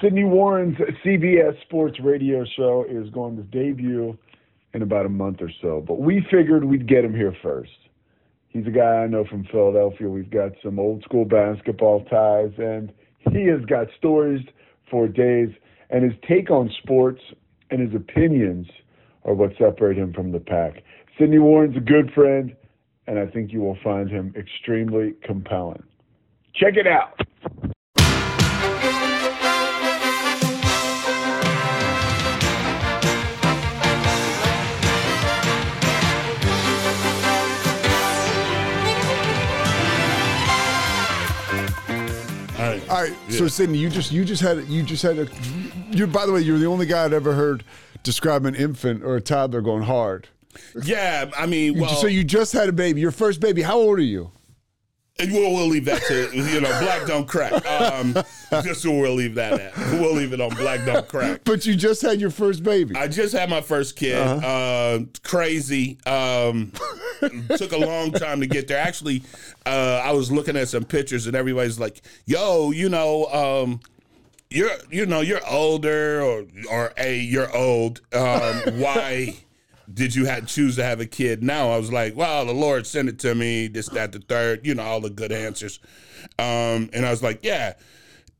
Sidney Warren's CBS Sports Radio show is going to debut in about a month or so, but we figured we'd get him here first. He's a guy I know from Philadelphia. We've got some old school basketball ties, and he has got stories for days. And his take on sports and his opinions are what separate him from the pack. Sidney Warren's a good friend, and I think you will find him extremely compelling. Check it out. Right. Right. So Sidney, you just you just had you just had a you by the way, you're the only guy I'd ever heard describe an infant or a toddler going hard. Yeah, I mean, well, so you just had a baby, your first baby. How old are you? And we'll, we'll leave that to you know, black don't crack. Um, just so we'll leave that at. We'll leave it on black don't crack. But you just had your first baby. I just had my first kid. uh crazy. Um, took a long time to get there. Actually, uh, I was looking at some pictures, and everybody's like, "Yo, you know." Um, you're you know you're older or or a you're old um why did you have choose to have a kid now i was like well the lord sent it to me this that the third you know all the good answers um and i was like yeah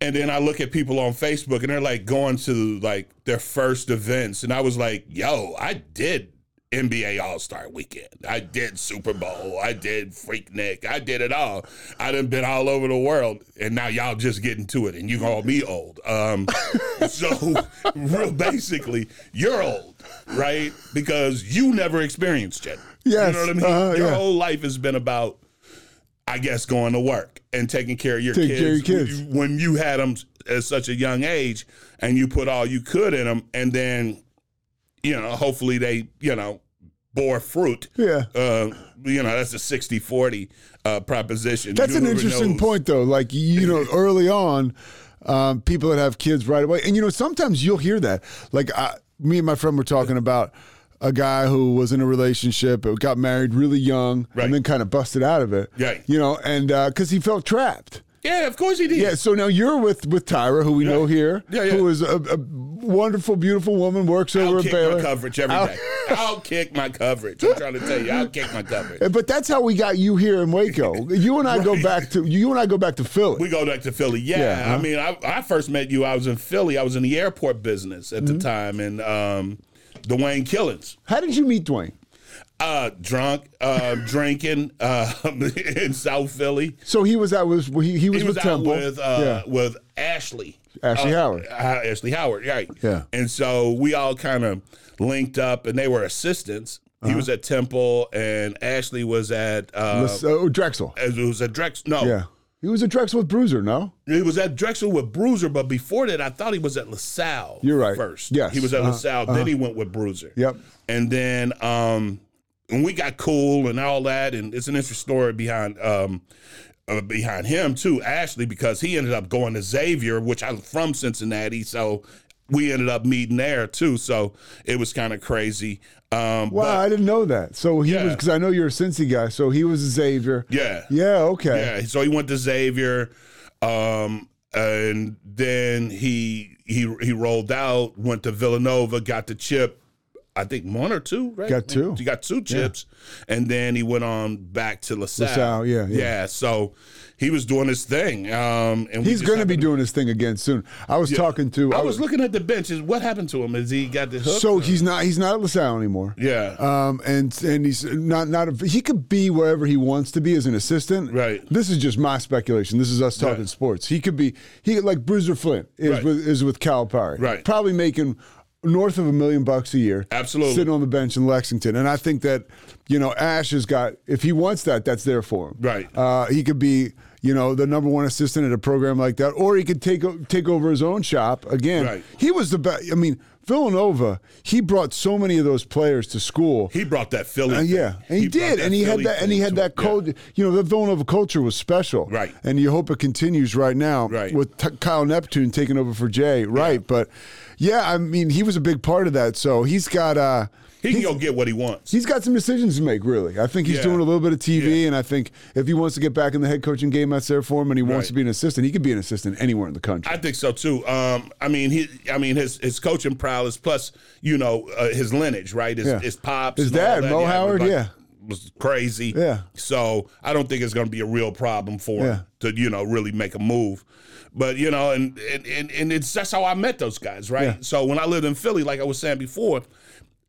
and then i look at people on facebook and they're like going to like their first events and i was like yo i did NBA All Star Weekend. I did Super Bowl. I did Freak Freaknik. I did it all. I done been all over the world, and now y'all just getting to it, and you call me old. Um, so, real basically, you're old, right? Because you never experienced it. Yes, you know what I mean. uh-huh, your yeah. whole life has been about, I guess, going to work and taking care of your kids. care of your kids. When you had them at such a young age, and you put all you could in them, and then you know, hopefully they, you know, bore fruit. Yeah. Uh, you know, that's a 60 40 uh, proposition. That's an interesting knows- point, though. Like you know, early on, um, people that have kids right away, and you know, sometimes you'll hear that. Like I, me and my friend were talking about a guy who was in a relationship, got married really young, Right. and then kind of busted out of it. Right. You know, and because he felt trapped. Yeah, of course he did. Yeah. So now you're with with Tyra, who we know here, Yeah, yeah. who is a, a wonderful, beautiful woman, works over I'll at kick Baylor. my coverage every I'll- day. I'll kick my coverage. I'm trying to tell you, I'll kick my coverage. But that's how we got you here in Waco. You and I go back to you and I go back to Philly. We go back to Philly. Yeah. Yeah, huh? I mean, I, I first met you, I was in Philly. I was in the airport business at Mm-hmm. the time, and um, Dwayne Killings. How did you meet Dwayne? Uh, drunk, uh, drinking uh, in South Philly. So he was out was he, he was, he was with Temple. with uh, yeah. with Ashley. Ashley Uh, Howard. uh, Ashley Howard, right? Yeah. And so we all kind of linked up, and they were assistants. Uh-huh. He was at Temple, and Ashley was at uh, Lis- oh, Drexel. it was at Drexel. No, Yeah. He was at Drexel with Bruiser, no? he was at Drexel with Bruiser, but before that, I thought he was at LaSalle. You're right. First, Yes. he was at Uh-huh. LaSalle. Then he went with Bruiser. Yep. And then um and we got cool and all that and it's an interesting story behind um uh, behind him too, Ashley, because he ended up going to Xavier, which I'm from Cincinnati, so we ended up meeting there too. So it was kind of crazy. Um Wow, but- I didn't know that. So he was because I know you're a Cincy guy. So he was a Xavier. yeah. Yeah. Okay. Yeah, so he went to Xavier, um, and then he he he rolled out, went to Villanova, got the chip, I think one or two, right? Got two. He got two chips, and then he went on back to LaSalle. LaSalle, yeah, yeah. yeah. So he was doing his thing, um, and He's going to be doing his thing again soon. I was Yeah. talking to. I was looking at the benches. What happened to him? Is he got the hook? So he's not. He's not at LaSalle anymore. yeah. Um, and and he's not not. A, he could be wherever he wants to be as an assistant. Right. This is just my speculation. This is us talking Right. sports. He could be. He like Bruiser Flint is Right. with is with Calipari. Right. Probably making north of a million bucks a year. Absolutely. Sitting on the bench in Lexington, and I think that you know Ash has got. If he wants that, that's there for him. Right. Uh, he could be. You know the number one assistant at a program like that, or he could take take over his own shop again. Right. He was the best. I mean, Villanova. He brought so many of those players to school. he brought that Philly. Uh, yeah, and he, brought did, and he had that, and he had that it. Yeah. code. You know, the Villanova culture was special, Right. And you hope it continues right now, Right. With t- Kyle Neptune taking over for Jay, right? But yeah, I mean, he was a big part of that. So he's got uh, He can go get what he wants. He's got some decisions to make, really. I think he's Yeah. doing a little bit of TV, Yeah. and I think if he wants to get back in the head coaching game, that's there for him. And he wants Right. to be an assistant, he could be an assistant anywhere in the country. I think so too. Um, I mean, he, I mean, his his coaching prowess plus, you know, uh, his lineage, right? His, Yeah. his pops, His dad, that, Mo Howard, yeah. Was crazy. Yeah. So I don't think it's going to be a real problem for Yeah. him to, you know, really make a move. But you know, and and and, and it's that's how I met those guys, right? Yeah. So when I lived in Philly, like I was saying before.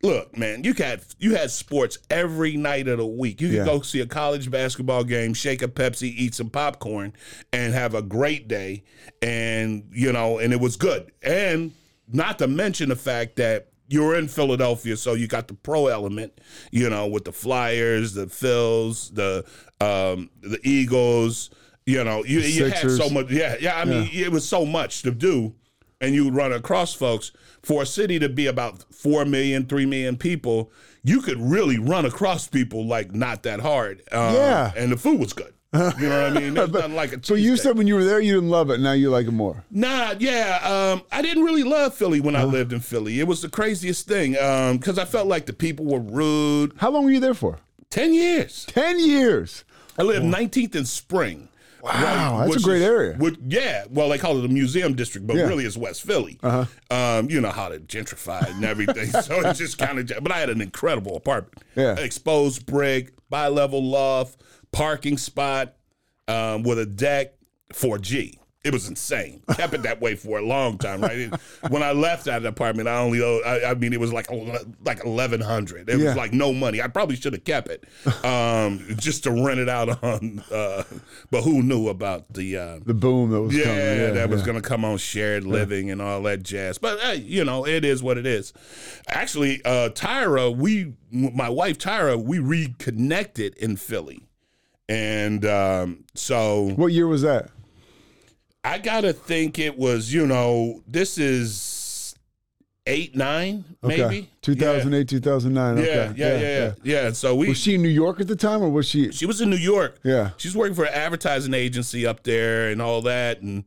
Look, man, you had you had sports every night of the week. You could Yeah. go see a college basketball game, shake a Pepsi, eat some popcorn, and have a great day. And you know, and it was good. And not to mention the fact that you're in Philadelphia, so you got the pro element, you know, with the Flyers, the Phils, the um, the Eagles. You know, you, you had so much. Yeah, yeah. I mean, it was so much to do, and you would run across folks. For a city to be about four million, three million people, you could really run across people like not that hard. Um, Yeah. and the food was good. You know what I mean? There's nothing like a so you said when you were there, you didn't love it. Now you like it more. Nah, yeah. Um, I didn't really love Philly when I lived in Philly. It was the craziest thing because I felt like the people were rude. How long were you there for? Ten years. Ten years. I lived 19th and Spring. Wow, that's a great is- area. which- yeah, well, they call it a museum district, but Yeah. really it's West Philly. Uh-huh. Um, you know how to gentrify and everything, so it's just kind of. But I had an incredible apartment. Yeah. exposed brick, bi-level loft, parking spot um, with a deck, 4G. It was insane. Kept it that way for a long time, right? It- when I left that apartment, I only owed, I, I mean, it was like like eleven hundred. It Yeah. was like no money. I probably should have kept it, um, just to rent it out on. Uh, but who knew about the uh, The boom that was yeah, coming. that was going to come on shared living and all that jazz. But hey, you know, it is what it is. Actually, uh, Tyra, we, my wife Tyra, we reconnected in Philly, and um, so What year was that? I gotta think it was. You know, this is eight, nine, Okay. maybe 2008, 2009. Yeah, Okay. yeah, yeah, yeah, yeah. So we Was she in New York at the time, or was she? She was in New York. Yeah. She's working for an advertising agency up there and all that. And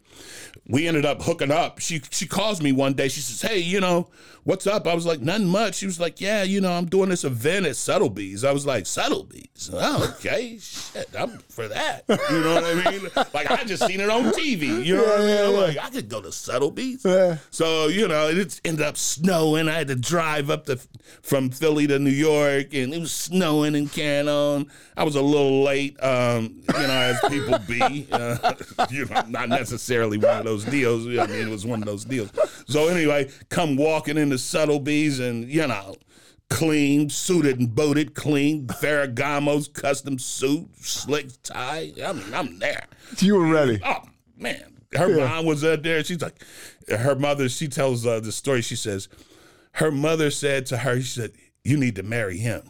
we ended up hooking up. She she calls me one day. She says, Hey, you know, what's up? I was like, Nothing much. She was like, Yeah, you know, I'm doing this event at Sotheby's. I was like, Sotheby's. Oh, okay. Shit, I'm for that. You know what I mean? Like I just seen it on TV. You know what I mean? Yeah, I'm yeah, like, I could go to Sotheby's. Yeah. So, you know, it ended up snowing. I had to drive up to from Philly to New York and it was snowing in Canon. I was a little late, um, you know, as people be. Uh, you know, not necessarily one of those deals. I mean, it was one of those deals. So anyway, come walking into Sotheby's and, you know, clean, suited and booted, clean, Ferragamo's custom suit, slick tie. I mean, I'm there. You were ready. Oh man, her Yeah. mom was up there. She's like, her mother. She tells uh, the story. She says, her mother said to her, she said, "You need to marry him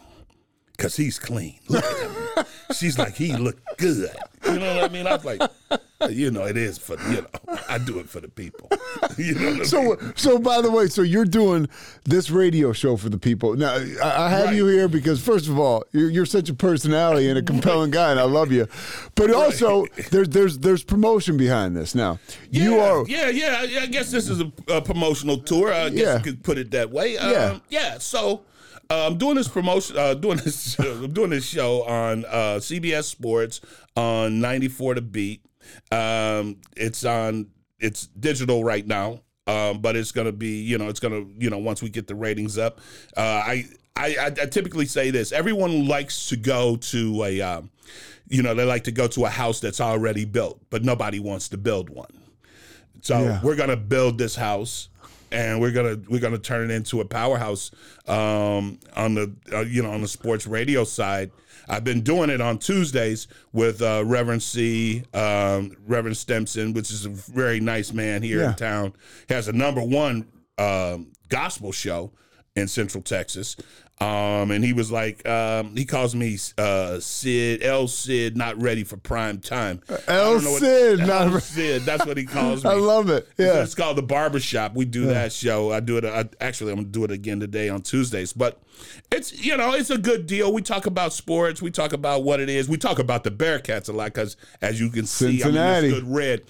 because he's clean. Look at him." She's like, he look good. You know what I mean? I was like, you know, it is for you know, I do it for the people. you know what I mean? So, so by the way, so you're doing this radio show for the people. Now, I, I have Right. you here because, first of all, you're, you're such a personality and a compelling guy, and I love you. But also, there's there's there's promotion behind this. Now, you are Yeah, yeah. I- I guess this is a, a promotional tour. I guess Yeah. you could put it that way. Um, Yeah. yeah. So uh, I'm doing this promotion. Uh, doing this. I'm doing this show on uh, CBS Sports on 94 to Beat. Um, it's on. It's digital right now. Um, but it's going to be, you know, it's going to, you know, once we get the ratings up, uh, I, I, I, I typically say this: everyone likes to go to a, um, you know, they like to go to a house that's already built, but nobody wants to build one. So Yeah. we're gonna build this house, and we're gonna we're gonna turn it into a powerhouse um, on the uh, you know on the sports radio side. I've been doing it on Tuesdays with uh, Reverend C, um, Reverend Stemson, which is a very nice man here Yeah. in town. He has a number one um, gospel show in Central Texas. Um, and he was like, um, he calls me uh, Sid, L Sid, not ready for prime time. El know what- Sid, not El re- Sid, that's what he calls me. I love it. Yeah. It's called the Barbershop. We do that show. I do it. I, actually, I'm gonna do it again today on Tuesdays. But it's you know it's a good deal. We talk about sports. We talk about what it is. We talk about the Bearcats a lot because as you can see, Cincinnati. I'm in this good red,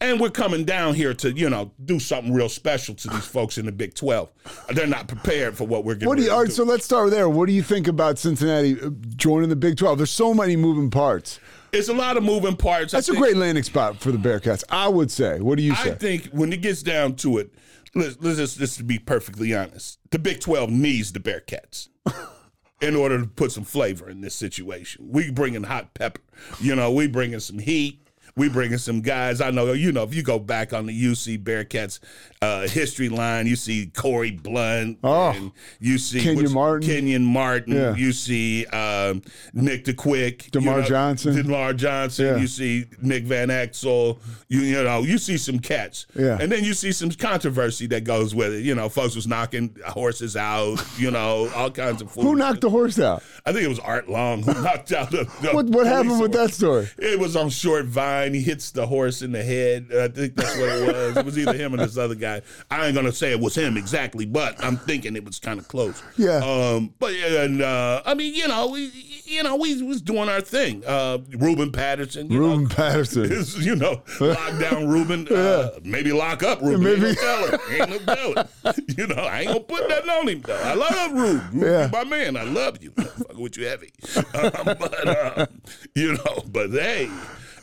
and we're coming down here to you know do something real special to these folks in the Big Twelve. They're not prepared for what we're getting. What do you? All to so let's start there. What do you think about Cincinnati uh, joining the Big Twelve? There's so many moving parts. It's a lot of moving parts. That's a great landing spot for the Bearcats, I would say. What do you say? I think when it gets down to it, let's, let's just, just to be perfectly honest, the Big 12 needs the Bearcats in order to put some flavor in this situation. We bringing hot pepper. You know, we bringing some heat. We bringing some guys. I know, you know, if you go back on the UC Bearcats uh, history line, you see Corie Blount. Oh. and you see Kenyon Martin. Kenyon Martin. Yeah. You see um, Nick the Quick. you DerMarr know, Johnson. DerMarr Johnson. Yeah. You see Nick Van Exel. You you know you see some cats. Yeah. And then you see some controversy that goes with it. You know, folks was knocking horses out. You know, all kinds of. Who knocked the horse out? I think it was Art Long who knocked out the. the What what happened with horse. that story? It was on short vine. He hits the horse in the head. I think that's what it was. It was either him or this other guy. I ain't gonna say it was him exactly, but I'm thinking it was kind of close. Yeah. Um. But and uh, I mean, you know, we you know we was doing our thing. Uh, Ruben Patterson. You Ruben know, Patterson. is, you know, lock down Ruben. Uh, maybe lock up Ruben. Maybe. Ain't no telling. Ain't no telling. You know, I ain't gonna put nothing on him though. I love Ruben. Ruben, Yeah. my man. I love you. Fuck with you heavy. Um, but um, you know, but hey.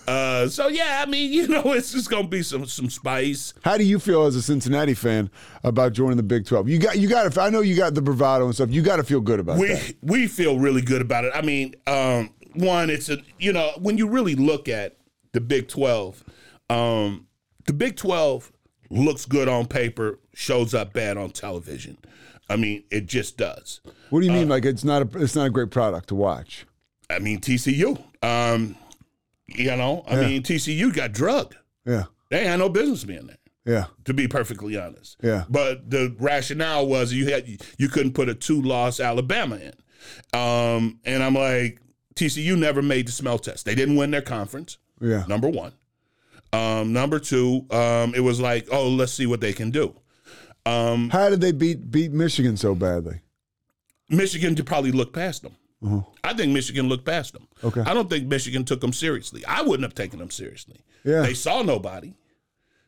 Uh, so yeah, I mean, you know, it's just gonna be some some spice. How do you feel as a Cincinnati fan about joining the Big Twelve? You got you got to. I know you got the bravado and stuff. You got to feel good about we that. we feel really good about it. I mean, um, one, it's a you know when you really look at the Big Twelve, um, the Big Twelve looks good on paper, shows up bad on television. I mean, it just does. What do you uh, mean? like it's not a it's not a great product to watch. I mean, TCU. Um, you know, I mean, TCU got drugged. Yeah, They had no business being there. yeah, to be perfectly honest. Yeah. But the rationale was you had you couldn't put a two loss Alabama in. Um, and I'm like, TCU never made the smell test. They didn't win their conference. yeah. Number one. Um, number two, um, it was like, oh, let's see what they can do. Um, How did they beat beat Michigan so badly? Michigan to probably look past them. I think Michigan looked past them. Uh-huh. Okay. I don't think Michigan took them seriously. I wouldn't have taken them seriously. Yeah. They saw nobody.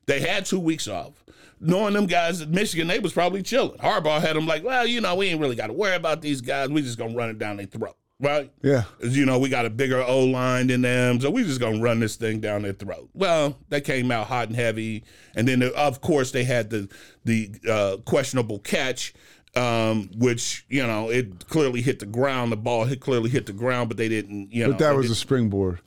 They had two weeks off. Knowing them guys at Michigan, they was probably chilling. Harbaugh had them like, well, you know, we ain't really got to worry about these guys. We just gonna run it down their throat, right? Yeah. You know, we got a bigger O line than them, so we just gonna run this thing down their throat. Well, they came out hot and heavy, and then of course they had the the uh, questionable catch, um, which you know it clearly hit the ground. The ball hit clearly hit the ground, but they didn't. You know, But that was a springboard.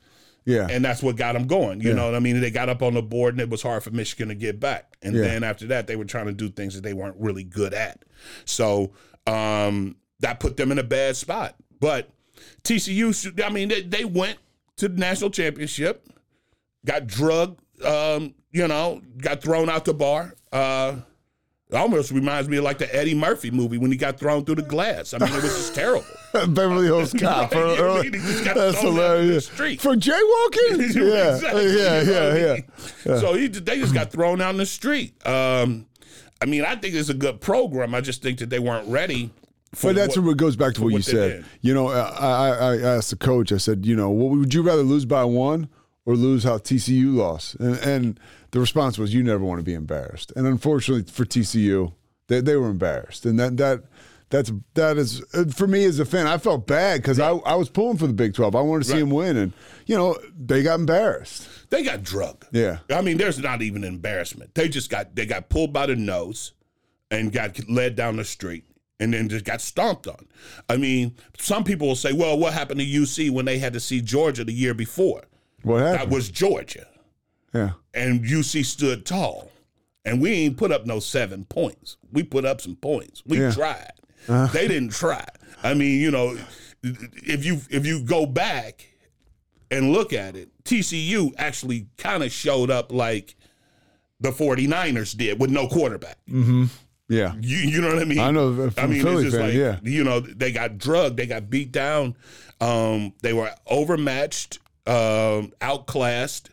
Yeah. and that's what got them going. You know what I mean? They got up on the board, and it was hard for Michigan to get back. And Yeah. then after that, they were trying to do things that they weren't really good at. So um, that put them in a bad spot. But TCU, I mean, they, they went to the national championship, got drugged, um, you know, got thrown out the bar. Uh, it almost reminds me of like the Eddie Murphy movie when he got thrown through the glass. I mean, it was just terrible. Beverly Hills Cop. Right, or- yeah, or- he just got that's hilarious. For jaywalking? yeah. Exactly. yeah, know yeah, yeah. So he, they just got thrown out in the street. Um, I mean, I think it's a good program. I just think that they weren't ready. For But that's what, what, goes back to for what you said. You know, I, I, I asked the coach. I said, you know, what would you rather lose by one or lose how TCU lost? And, and the response was, you never want to be embarrassed. And unfortunately for TCU, they, they were embarrassed, and that that That's that is uh, for me as a fan. I felt bad because I, I was pulling for the Big Twelve. I wanted to see Right. them win, and you know they got embarrassed. They got drug. Yeah. I mean, there's not even embarrassment. They just got they got pulled by the nose and got led down the street and then just got stomped on. I mean, some people will say, well, what happened to UC when they had to see Georgia the year before? What happened? That was Georgia. Yeah, And UC stood tall. And we ain't put up no seven points. We put up some points. We Yeah. tried. They didn't try. I mean, you know, if you if you go back and look at it, TCU actually kind of showed up like the 49ers did with no quarterback. yeah. You, you know what I mean? I know, from I mean, Philly it's just fan, like yeah. you know, they got drugged, they got beat down, um, they were overmatched, um, outclassed,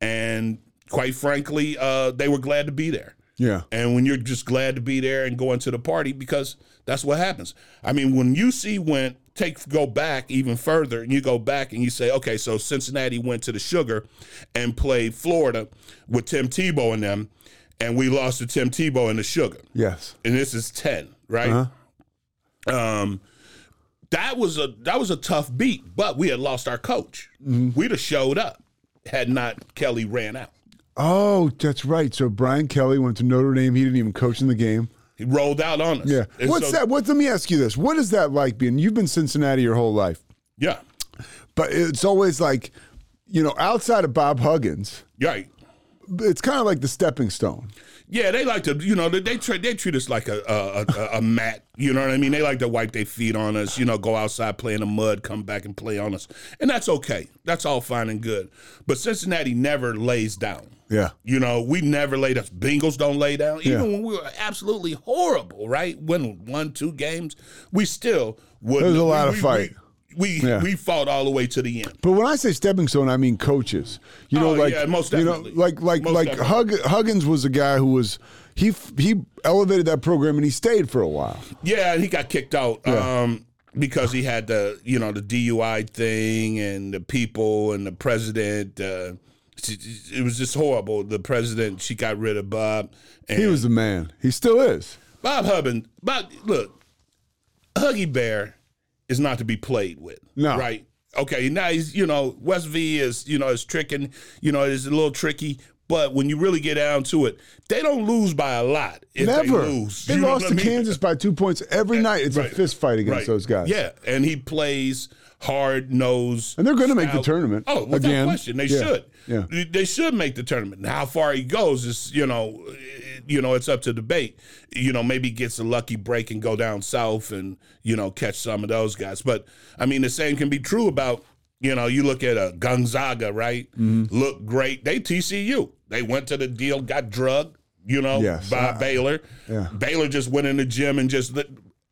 and quite frankly, uh, they were glad to be there. Yeah. And when you're just glad to be there and going to the party, because that's what happens. I mean, when UC went, take go back even further, and you go back and you say, okay, so Cincinnati went to the Sugar and played Florida with Tim Tebow and them, and we lost to Tim Tebow and the Sugar Yes. and this is 10 right Uh-huh. um that was a that was a tough beat but we had lost our coach we'd have showed up had not kelly ran out Oh, that's right. So Brian Kelly went to Notre Dame. He didn't even coach in the game. he rolled out on us Yeah. And What's so- that? What? Let me ask you this. What is that like being? You've been Cincinnati your whole life, yeah but it's always like, you know, outside of Bob Huggins, right it's kind of like the stepping stone. Yeah they like to you know they they, treat they treat us like a a, a a mat you know what i mean they like to wipe their feet on us you know go outside play in the mud come back and play on us and that's okay that's all fine and good but cincinnati never lays down Yeah. You know, we never laid us. Bengals don't lay down. Even Yeah. when we were absolutely horrible, right? when one, two games, we still would. There's a lot we, of fight. We we, Yeah. we fought all the way to the end. But when I say stepping stone, I mean coaches. You know, Oh, like yeah, most you know, definitely. like like Most like definitely. Hug, Huggins was a guy who was he he elevated that program and he stayed for a while. Yeah, he got kicked out um, because he had the you know the DUI thing and the people and the president. Uh, it was just horrible. The president, she got rid of Bob. And He was the man. He still is. Bob Huggins. Bob, look, Huggy Bear is not to be played with. No. Right? Okay, now he's, you know, West V is, you know, is tricking, you know, is a little tricky. But when you really get down to it, they don't lose by a lot if Never. they lose. They lost what I to mean? Kansas by two points every night. It's a fist fight against Right. those guys. Yeah, and he plays hard nose. And they're gonna make the tournament Oh, without again. question, they Yeah. should. Yeah. they should make the tournament. Now, how far he goes is, you know, you know, it's up to debate. You know, maybe gets a lucky break and go down south and you know catch some of those guys. But I mean, the same can be true about. You know, you look at a Gonzaga, right? Mm-hmm. Look great. They TCU. They went to the deal, got drugged. You know, Yes. by Uh, Baylor. yeah. Baylor just went in the gym and just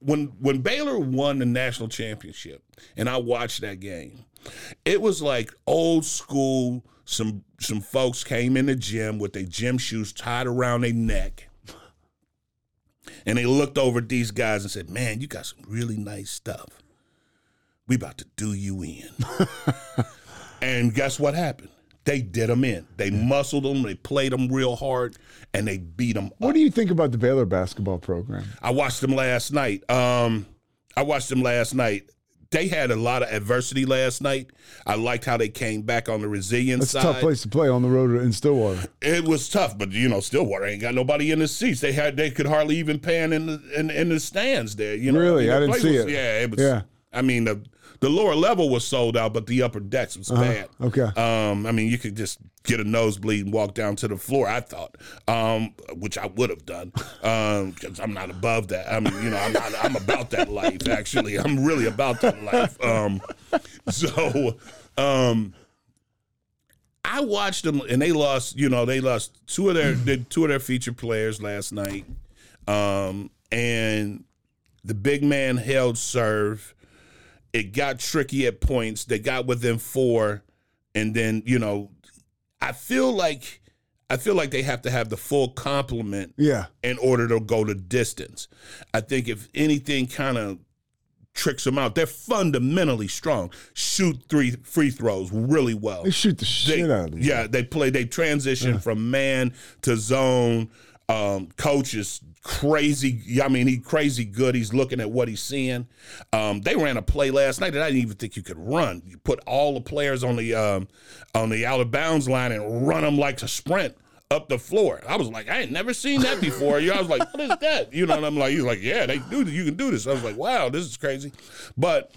when when Baylor won the national championship, and I watched that game, it was like old school. Some some folks came in the gym with their gym shoes tied around their neck, and they looked over at these guys and said, "Man, you got some really nice stuff. We about to do you in." and guess what happened? They did them in. They muscled them. They played them real hard, and they beat them. What do you think about the Baylor basketball program? I watched them last night. Um, I watched them last night. They had a lot of adversity last night. I liked how they came back on the resilience That's a tough place to play on the road in Stillwater. It was tough, but you know, Stillwater ain't got nobody in the seats. They had they could hardly even pan in the in, in the stands there. You know, Really? the I didn't see was- it. Yeah, it was. Yeah. I mean the the lower level was sold out, but the upper decks was bad. Uh-huh. Okay. Um, I mean, you could just get a nosebleed and walk down to the floor. I thought, um, which I would have done, because I'm not above that. I mean, you know, I'm not. I'm about that life. Actually, I'm really about that life. Um, so, um, I watched them, and they lost. You know, they lost two of their two of their featured players last night, um, and the big man held serve. It got tricky at points. They got within four, and then you know, I feel like I feel like they have to have the full complement Yeah. in order to go the distance. I think if anything kind of tricks them out, they're fundamentally strong. Shoot three free throws really well. They shoot the They- shit out of yeah, they play. They transition from man to zone. Um, coach is crazy. I mean, he crazy good. He's looking at what he's seeing. Um, they ran a play last night that I didn't even think you could run. You put all the players on the um, on the out of bounds line and run them like a sprint up the floor. I was like, I ain't never seen that before. You know, I was like, what is that? You know, and I'm like, he's like, yeah, they do. You can do this. I was like, wow, this is crazy. But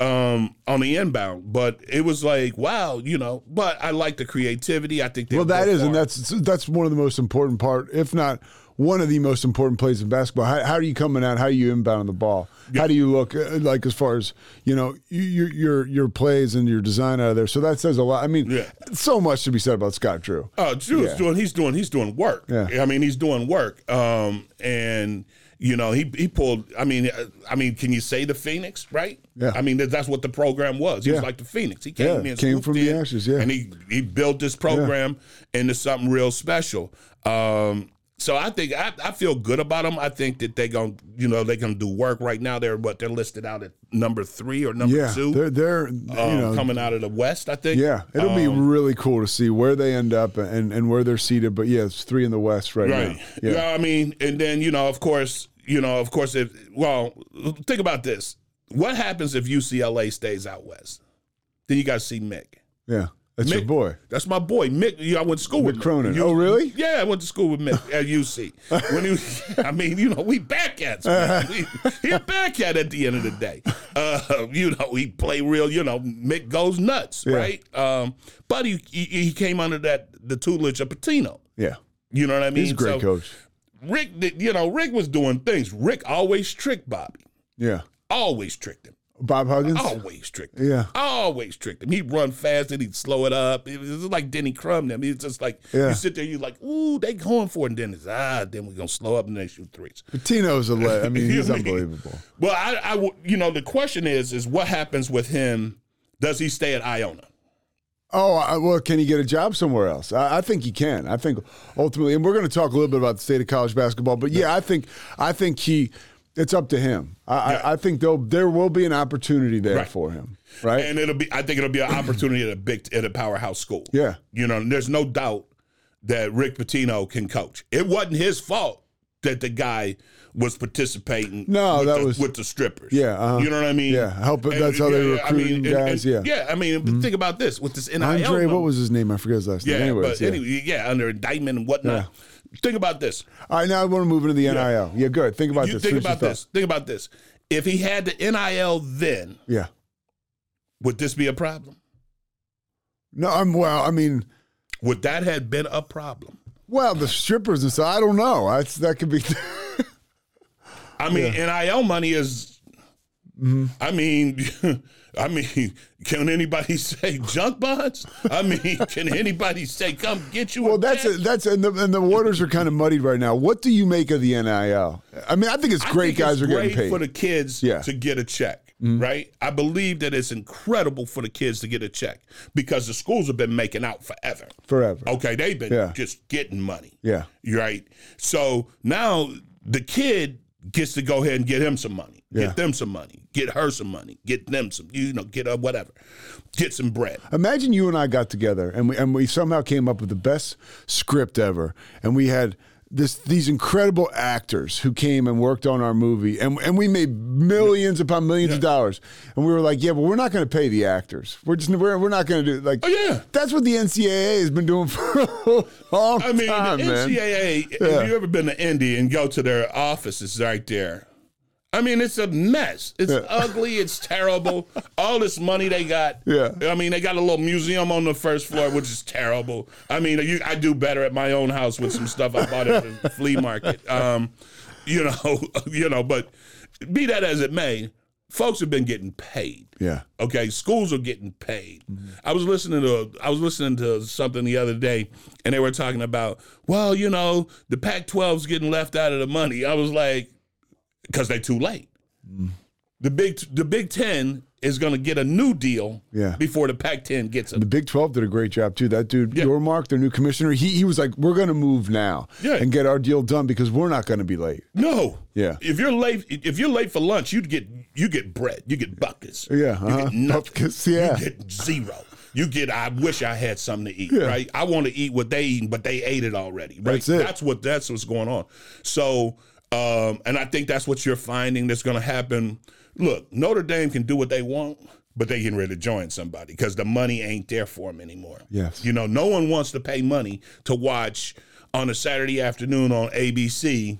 um on the inbound but it was like wow you know but i like the creativity i think they Well, that is, and that's that's one of the most important part, if not one of the most important plays in basketball. How, how are you coming out? How are you inbounding the ball? How do you look uh, like as far as you know your your your plays and your design out of there? So that says a lot. I mean, Yeah. so much to be said about Scott Drew. Oh, Drew's Yeah. doing. He's doing. He's doing work. Yeah. I mean, he's doing work. Um, and you know, he he pulled. I mean, uh, I mean, can you say the Phoenix? Right. Yeah. I mean, that's what the program was. He was Yeah. like the Phoenix. He came Yeah, in, came from the ashes, yeah. and he he built this program into something real special. Um, so I think I, I feel good about them. I think that they gonna you know they gonna do work right now. They're what they're listed out at number three or number Yeah, two. they're they're um, you know coming out of the West, I think. yeah. It'll be Um, really cool to see where they end up and and where they're seated. But yeah, it's three in the West right, Right. now. Yeah. I mean, and then you know, of course, you know, of course, if well, think about this: what happens if UCLA stays out west? Then you got to see Mick. yeah. That's your Mick- boy. That's my boy, Mick. Know, I went to school with Mick Mick. Cronin. You- Oh, really? Yeah, I went to school with Mick at UC. When he, was- I mean, you know, we back at We, he a backcat at the end of the day. Uh, you know, he play real. You know, Mick goes nuts, Yeah. right? Um, but he, he he came under that the tutelage of Pitino. Yeah, You know what I mean? he's a great So, coach. Rick, you know, Rick was doing things. Rick always tricked Bobby. Yeah, Always tricked him. Bob Huggins. Always tricked him. Yeah. Always tricked him. He'd run fast and he'd slow it up. It was like Denny Crum. Them. It's just like Yeah. you sit there, you're like, ooh, they going for it. And then it's ah, then we're gonna slow up and they shoot threes. Tino's a le- I mean, he's know what I mean? unbelievable. Well, I, I, you know, the question is, is what happens with him? Does he stay at Iona? Oh, well, can he get a job somewhere else? I, I think he can. I think ultimately, and we're going to talk a little bit about the state of college basketball. But yeah, I think I think he. It's up to him. I, Yeah. I, I think there'll there will be an opportunity there Right. for him. Right. And it'll be, I think it'll be an opportunity at a big, at a powerhouse school. Yeah. You know, there's no doubt that Rick Pitino can coach. It wasn't his fault that the guy was participating. No, with that the, was- with the strippers. Yeah, uh-huh. you know what I mean. Yeah, help- that's how they recruiting guys, yeah. Mm-hmm. yeah. I mean, think about this with this NIL. Andre, what was his name? I forget his last Yeah, name. Anyways, but yeah. anyway, yeah, under indictment and whatnot. Think about this. All right, now I want to move into the NIL. Yeah, good. Think about you this. think Finish about this. Think about this. If he had the NIL then, Yeah. would this be a problem? No, I'm well. I mean, Would that have been a problem? well, the strippers and stuff. I don't know. That's that could be. I mean, NIL money is. Mm-hmm. I mean, I mean, can anybody say junk bonds? I mean, can anybody say come get you? Well, a that's a, that's and the, and the waters are kind of muddied right now. What do you make of the NIL? I mean, I think it's great. think guys it's are great getting paid. for the kids Yeah. Mm-hmm. to get a check, right? I believe that it's incredible for the kids to get a check because the schools have been making out forever. Forever. Okay, they've been Yeah. just getting money. Yeah. Right. So now the kid gets to go ahead and get him some money, Yeah. get them some money, get her some money, get them some, you know, get her whatever, get some bread. Imagine you and I got together and we and we somehow came up with the best script ever, and we had this these incredible actors who came and worked on our movie, and and we made millions upon millions of dollars, and we were like, yeah, but we're not going to pay the actors. We're just we're, we're not going to do like. Oh, yeah. that's what the NCAA has been doing for a long I mean, time, the man. NCAA, Yeah. you ever been to Indy and go to their offices right there, I mean, it's a mess. It's Yeah. ugly. It's terrible. All this money they got. Yeah. I mean, they got a little museum on the first floor, which is terrible. I mean, you, I do better at my own house with some stuff I bought at the flea market. Um, you know, you know, but be that as it may, folks have been getting paid. Yeah. Okay, schools are getting paid. I was listening to I was listening to something the other day, and they were talking about, well, you know, the Pac-12's getting left out of the money. I was like, because they're too late. The big the Big Ten is going to get a new deal Yeah. before the Pac-10 gets it. The. Big 12 did a great job too. That dude, Yeah. Yormark, their new commissioner, he, he was like, we're going to move now Yeah. and get our deal done because we're not going to be late. No. Yeah. If you're late, if you're late for lunch, you get you get bread, you get buckets. Yeah, You uh-huh. get nothing. Buckets, yeah. You get zero. You get. I wish I had something to eat. Yeah. Right. I want to eat what they eating, but they ate it already. Right. That's it. That's what. That's what's going on. So, um, and I think that's what you're finding that's going to happen. Look, Notre Dame can do what they want, but they getting ready to join somebody because the money ain't there for them anymore. Yes. You know, no one wants to pay money to watch on a Saturday afternoon on ABC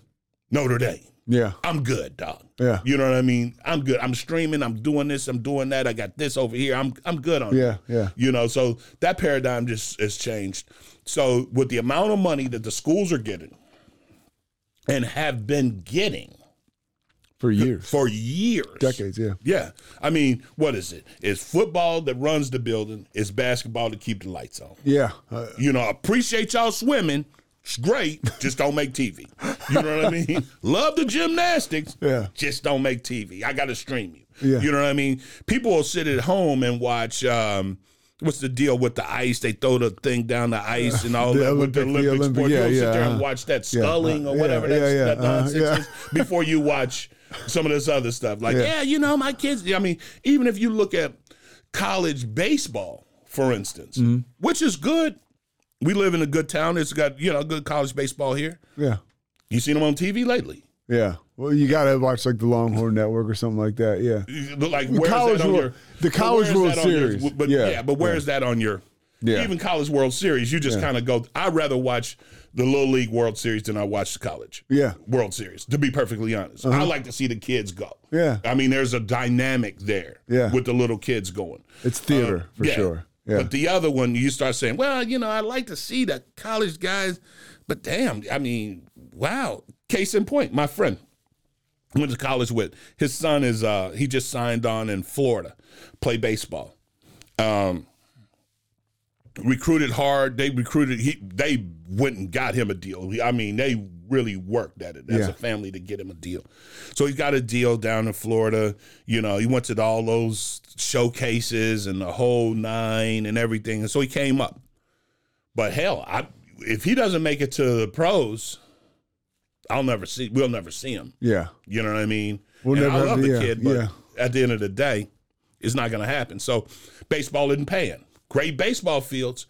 Notre Dame. Yeah. I'm good, dog. Yeah. You know what I mean? I'm good. I'm streaming. I'm doing this. I'm doing that. I got this over here. I'm I'm good on Yeah, it. yeah. You know, so that paradigm just has changed. So with the amount of money that the schools are getting and have been getting For years. for years, Decades, yeah. Yeah. I mean, what is it? It's football that runs the building. It's basketball to keep the lights on. Yeah. Uh, You know, appreciate y'all swimming. It's great. Just don't make TV. You know what I mean? Love the gymnastics. Yeah. Just don't make TV. I got to stream you. Yeah. You know what I mean? People will sit at home and watch. Um, what's the deal with the ice? They throw the thing down the ice and all The that with the Olympic- the Olympic, sport. yeah, You'll sit there and uh-huh. watch that Yeah, sculling uh, or whatever yeah, that's, yeah, that uh-huh, nonsense yeah. is before you watch some of this other stuff. Like, Yeah. yeah, you know, my kids. I mean, even if you look at college baseball, for instance, Mm-hmm. which is good. We live in a good town. It's got you know good college baseball here. yeah. You seen them on TV lately? Yeah. Well, you got to watch like the Longhorn Network or something like that. Yeah. You- Like The College that on World- your the College World on your- Series. but Yeah. yeah, but where is that on your? Yeah. Even College World Series, you just Yeah. kind of go. I'd rather watch the Little League World Series than I watch the College Yeah. Uh-huh. World Series. To be perfectly honest, I like to see the kids go. Yeah. I mean, there's a dynamic there. Yeah. with the little kids going. It's theater Uh, for yeah. sure. Yeah. But the other one, you start saying, well, you know, I like to see the college guys, but damn, I mean, wow. Case in point, my friend went to college with his son is uh he just signed on in Florida, play baseball. Um recruited hard. They recruited he they went and got him a deal. I mean, they really worked at it as Yeah. a family to get him a deal. So he got a deal down in Florida. You know, he went to all those showcases and the whole nine and everything. And so he came up. But hell, I if he doesn't make it to the pros, I'll never see we'll never see him. yeah. You know what I mean? We'll and never I have love the- the yeah, kid, but yeah. at the end of the day, it's not going to happen. So baseball isn't paying. Great baseball fields,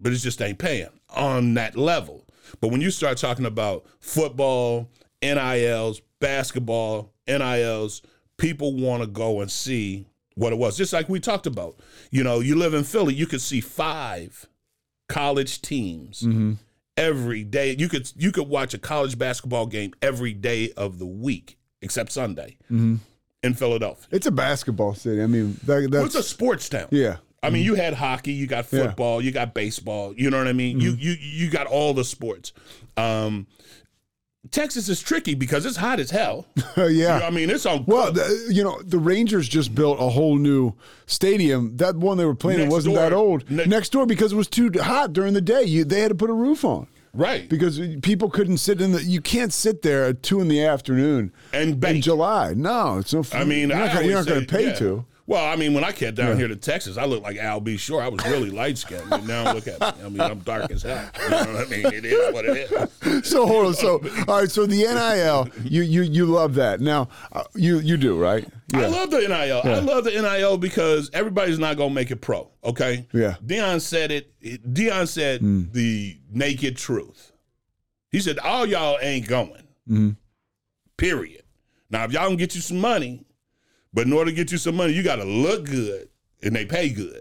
but it just ain't paying on that level. But when you start talking about football, NILs, basketball, NILs, people want to go and see what it was. Just like we talked about. You know, you live in Philly, you could see five college teams Mm-hmm. Every day. You could you could watch a college basketball game every day of the week except Sunday Mm-hmm. in Philadelphia. It's a basketball city. I mean, that, Well, it's a sports town. yeah. I mean, you had hockey, you got Yeah. football, you got baseball. You know what I mean? You Mm-hmm. you you got all the sports. Um, Texas is tricky because it's hot as hell. yeah. You know, I mean, it's on. Well, the, you know, the Rangers just built a whole new stadium. That one they were playing in Next wasn't door- that old. ne- Next door because it was too hot during the day. You, they had to put a roof on right because people couldn't sit in the. You can't sit there at two in the afternoon and in. July. No, it's no. Fun. I mean, you're I not, gonna- you're not always going to pay yeah. to. Well, I mean, when I came down here to Texas, I looked like Al B. Sure. I was really light skinned. Now look at me. I mean, I'm dark as hell. You know what I mean? It is what it is. So hold on. So all right. So the NIL, you you you love that. Now uh, you you do right? I love the NIL. I love the NIL because everybody's not gonna make it pro. Okay. Yeah. Deion said it. Deion said the naked truth. He said all y'all ain't going. Period. Now, if y'all can get you some money, but in order to get you some money, you got to look good and they pay good.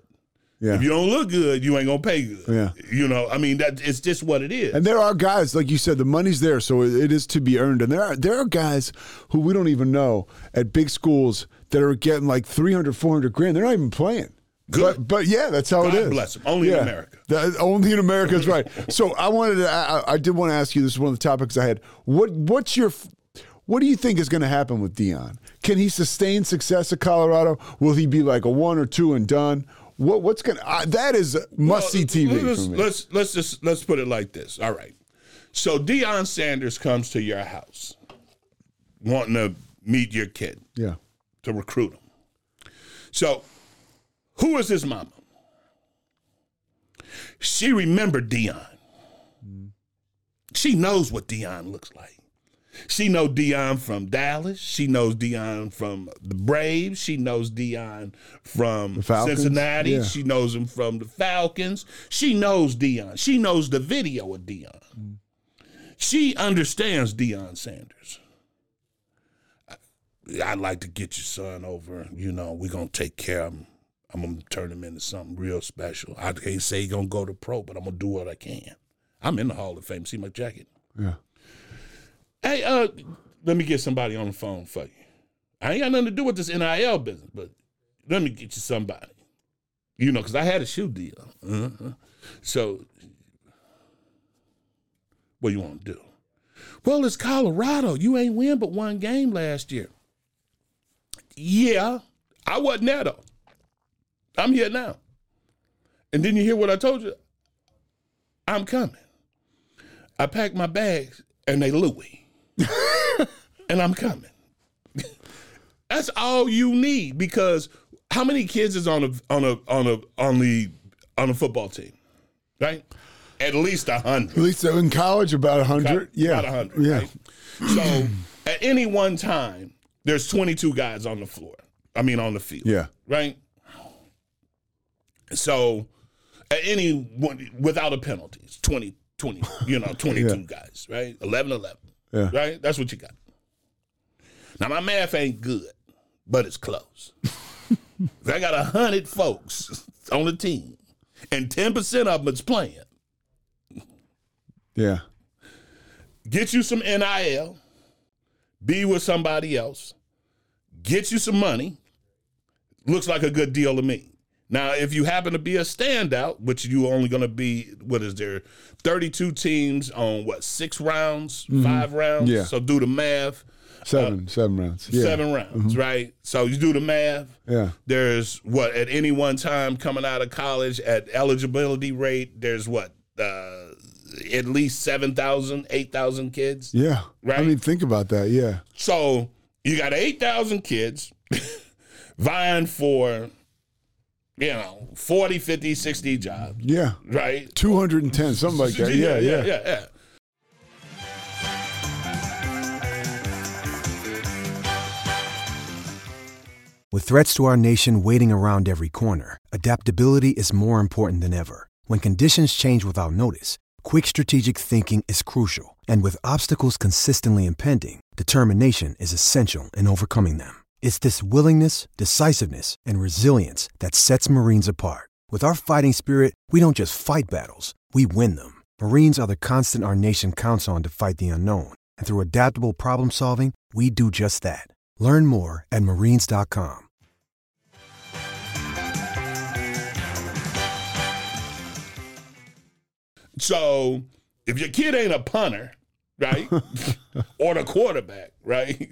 Yeah. If you don't look good, you ain't gonna pay good. Yeah. You know, I mean that it's just what it is. And there are guys, like you said, the money's there, so it is to be earned. And there are there are guys who we don't even know at big schools that are getting like 300, 400 grand. They're not even playing. Good. But, but yeah, that's how God it is. bless 'em. Only in America. That- only in America is right. So I wanted to, I- I did want to ask you. This is one of the topics I had. What what's your what do you think is going to happen with Deion? Can he sustain success at Colorado? Will he be like a one or two and done? What what's going to that is must see TV Let's, let's let's just let's put it like this. All right. So Deion Sanders comes to your house, wanting to meet your kid yeah. to recruit him. So, who is his mama? She remembered Deion. Mm-hmm. She knows what Deion looks like. She knows Deion from Dallas. She knows Deion from the Braves. She knows Deion from Cincinnati. Yeah. She knows him from the Falcons. She knows Deion. She knows the video of Deion. She understands Deion Sanders. I- I'd like to get your son over. You know, we're gonna take care of him. I'm gonna turn him into something real special. I can't say he's gonna go to pro, but I'm gonna do what I can. I'm in the Hall of Fame. See my jacket. Yeah. Hey, uh, let me get somebody on the phone for you. I ain't got nothing to do with this NIL business, but let me get you somebody. You know, because I had a shoe deal. Uh-huh. So, what you want to do? Well, it's Colorado. You ain't win but one game last year. Yeah, I wasn't there though. I'm here now. And then you hear what I told you? I'm coming. I packed my bags and they Louis. and I'm coming. That's all you need because how many kids is on a on a on a on the on a football team? Right? At least a hundred. At least in college, about a hundred. Yeah. About a hundred. Yeah. Right? So at any one time, there's 22 guys on the floor. I mean on the field. Yeah. Right? So at any one without a penalty, it's 20, 20, you know, 22 Yeah. guys, right? 11 11. Yeah. Right? That's what you got. Now my math ain't good, but it's close. If I got a hundred folks on the team, and 10% of them is playing. Yeah. Get you some NIL, be with somebody else, get you some money. Looks like a good deal to me. Now, if you happen to be a standout, which you only going to be, what is there, 32 teams on what, six rounds, five rounds? Yeah. So do the math. Seven. seven rounds. Yeah. Uh, Seven rounds, right? So you do the math. Yeah. There's what at any one time coming out of college at eligibility rate. There's what uh, at least 7,000, 8,000 kids. Yeah. Right? I mean, think about that. Yeah. So you got 8,000 kids vying for, you know, 40, 50, 60 jobs, Yeah. right? 210, something like that. Yeah. Yeah. yeah, yeah. With threats to our nation waiting around every corner, adaptability is more important than ever. When conditions change without notice, quick strategic thinking is crucial. And with obstacles consistently impending, determination is essential in overcoming them. It's this willingness, decisiveness, and resilience that sets Marines apart. With our fighting spirit, we don't just fight battles, we win them. Marines are the constant our nation counts on to fight the unknown. And through adaptable problem solving, we do just that. Learn more at marines.com. So if your kid ain't a punter, right, or the quarterback, right,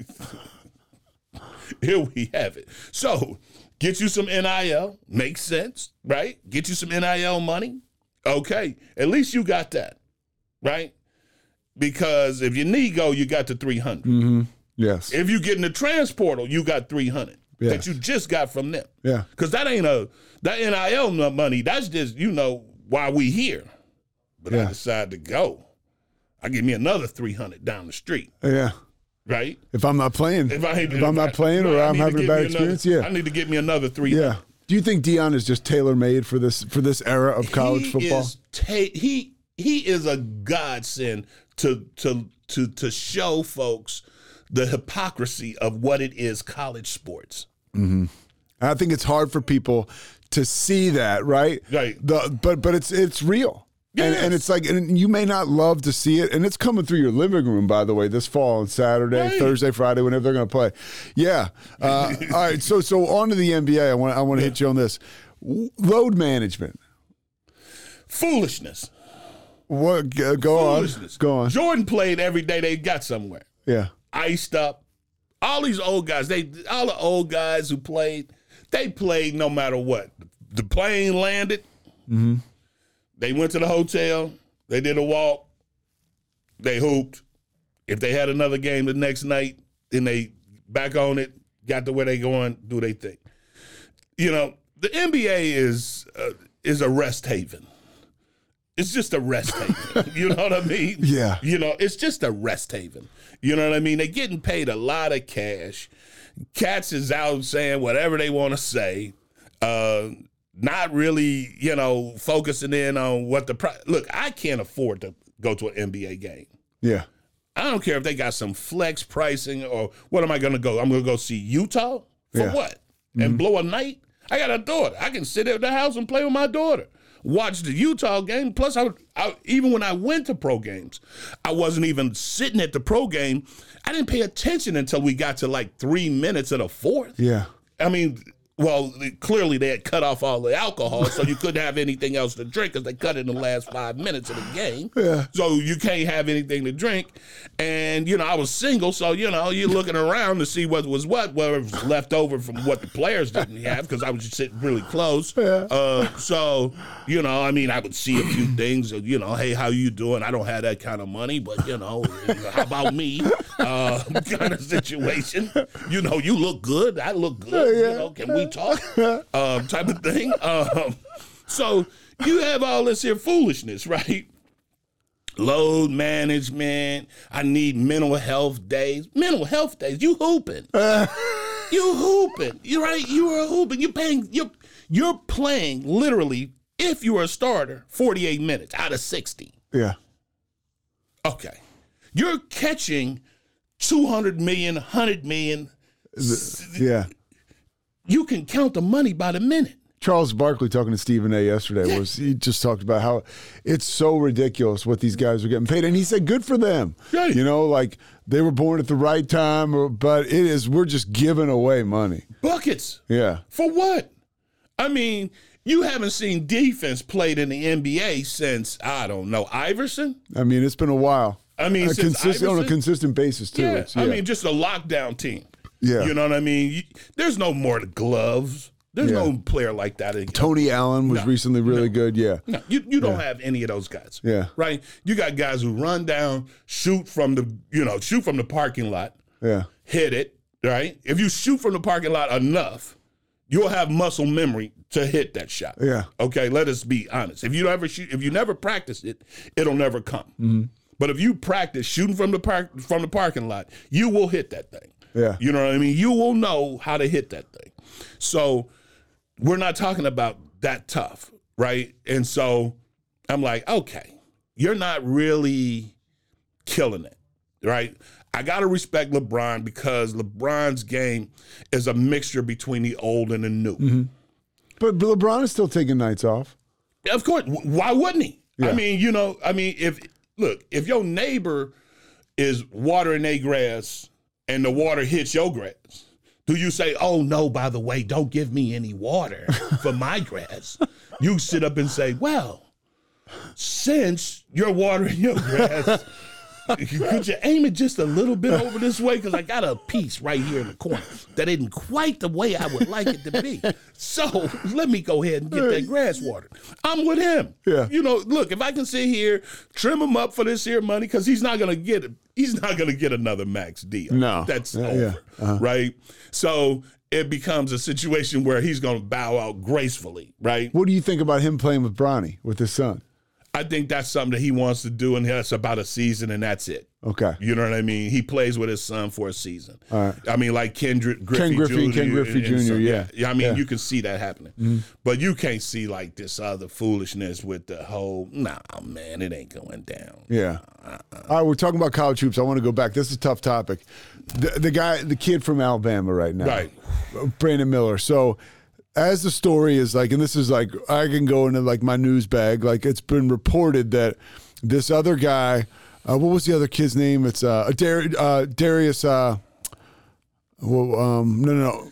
here we have it. So get you some NIL, makes sense, right? Get you some NIL money, okay. At least you got that, right? Because if you need go, you got the three hundred. Mm-hmm. Yes. If you get in the transportal, you got three hundred Yes. that you just got from them. Yeah. Because that ain't a that NIL money. That's just you know why we here. But I decide to go. I give me another three hundred down the street, Yeah. Right? If I'm not playing, If I I'm not playing or I'm having a bad me another- experience, yeah. I need to get me another three. Yeah. Do you think Deion is just tailor made for this for this era of college he football? Ta- he he is a godsend to to to to show folks the hypocrisy of what it is college sports. Mm-hmm. I think it's hard for people to see that, right? Right. The but but it's it's real. And, and it's like, and you may not love to see it, and it's coming through your living room, by the way, this fall on Saturday, Right. Thursday, Friday, whenever they're going to play. Yeah. Uh, all right. So, so on to the NBA. I want, I want to hit you on this load management. Foolishness. What? Go go on. Go on. Jordan played every day they got somewhere. Yeah. iced up. All these old guys, they all the old guys who played, they played no matter what. The plane landed. Mm-hmm. They went to the hotel. They did a walk. They hooped. If they had another game the next night, then they back on it. Got to where they going, do they think? You know, the NBA is uh, is a rest haven. It's just a rest haven. you know what I mean? Yeah. You know, it's just a rest haven. You know what I mean? They're getting paid a lot of cash. Cats is out saying whatever they want to say. Uh, not really, you know, focusing in on what the pri- look. I can't afford to go to an NBA game. Yeah. I don't care if they got some flex pricing or what am I going to go? I'm going to go see Utah for Yeah. what? And mm-hmm. blow a night? I got a daughter. I can sit at the house and play with my daughter. Watch the Utah game. Plus, I, I even when I went to pro games, I wasn't even sitting at the pro game. I didn't pay attention until we got to like three minutes of the fourth. Yeah. I mean, well, clearly they had cut off all the alcohol, so you couldn't have anything else to drink because they cut it in the last five minutes of the game. Yeah. So you can't have anything to drink. And, you know, I was single, so, you know, you're looking around to see what was what, what was left over from what the players didn't have because I was just sitting really close. Yeah. Uh, so, you know, I mean, I would see a few things, you know, hey, how you doing? I don't have that kind of money, but, you know, how about me? Uh, kind of situation. You know, you look good. I look good. You know, can we talk? Um, type of thing. Um, so you have all this here foolishness, right? Load management. I need mental health days. Mental health days. You hooping. you hooping. You right. You are hooping. You're paying. You're you're playing literally. If you are a starter, 48 minutes out of 60. Yeah. Okay. You're catching 200 million, 100 million. Yeah. You can count the money by the minute. Charles Barkley talking to Stephen A. yesterday was he just talked about how it's so ridiculous what these guys are getting paid, and he said, "Good for them." Right. You know, like they were born at the right time, or, but it is we're just giving away money. Buckets. Yeah. For what? I mean, you haven't seen defense played in the NBA since, I don't know, Iverson? I mean, it's been a while. I mean, a on a consistent basis too. Yeah. It's- I mean, just a lockdown team. Yeah. You know what I mean? You, there's no more gloves. There's Yeah. no player like that. in- Tony Allen was No, recently really good. Yeah. No, you, you don't have any of those guys. Yeah. Right? You got guys who run down, shoot from the, you know, shoot from the parking lot, Yeah. hit it, right? If you shoot from the parking lot enough, you'll have muscle memory to hit that shot. Yeah. Okay, let us be honest. If you ever shoot, if you never practice it, it'll never come. Mm-hmm. But if you practice shooting from the park from the parking lot, you will hit that thing. Yeah. You know what I mean? You will know how to hit that thing. So we're not talking about that tough, right? And so I'm like, okay, you're not really killing it, right? I got to respect LeBron because LeBron's game is a mixture between the old and the new. Mm-hmm. But LeBron is still taking nights off. Of course, why wouldn't he? I mean, you know, I mean, if look, if your neighbor is watering their grass and the water hits your grass, do you say, "Oh no, by the way, don't give me any water for my grass"? You sit up and say, "Well, since you're watering your grass." Could you aim it just a little bit over this way? Because I got a piece right here in the corner that isn't quite the way I would like it to be. So let me go ahead and get that grass watered. I'm with him. Yeah. You know, look, if I can sit here, trim him up for this here money, because he's not gonna get it. He's not gonna get another max deal. No. That's Yeah, over. yeah. Uh-huh. Right. So it becomes a situation where he's gonna bow out gracefully, right? What do you think about him playing with Bronny with his son? I think that's something that he wants to do, and that's about a season, and that's it. Okay. You know what I mean? He plays with his son for a season. All right. I mean, like Kendrick Griffey Griffey, Jr. Ken Griffey and- and Jr., so- yeah. yeah. I mean, Yeah. Mm-hmm. you can see that happening, but you can't see like this other foolishness with the whole. Nah, man, it ain't going down. Yeah. All right, we're talking about college hoops. I want to go back. This is a tough topic. The, the guy, the kid from Alabama right now, Right. Brandon Miller. So, as the story is like, and this is like, I can go into like my news bag. Like, it's been reported that this other guy, uh, what was the other kid's name? It's uh, Dar- uh, Darius. Uh, well, um, no, no, no.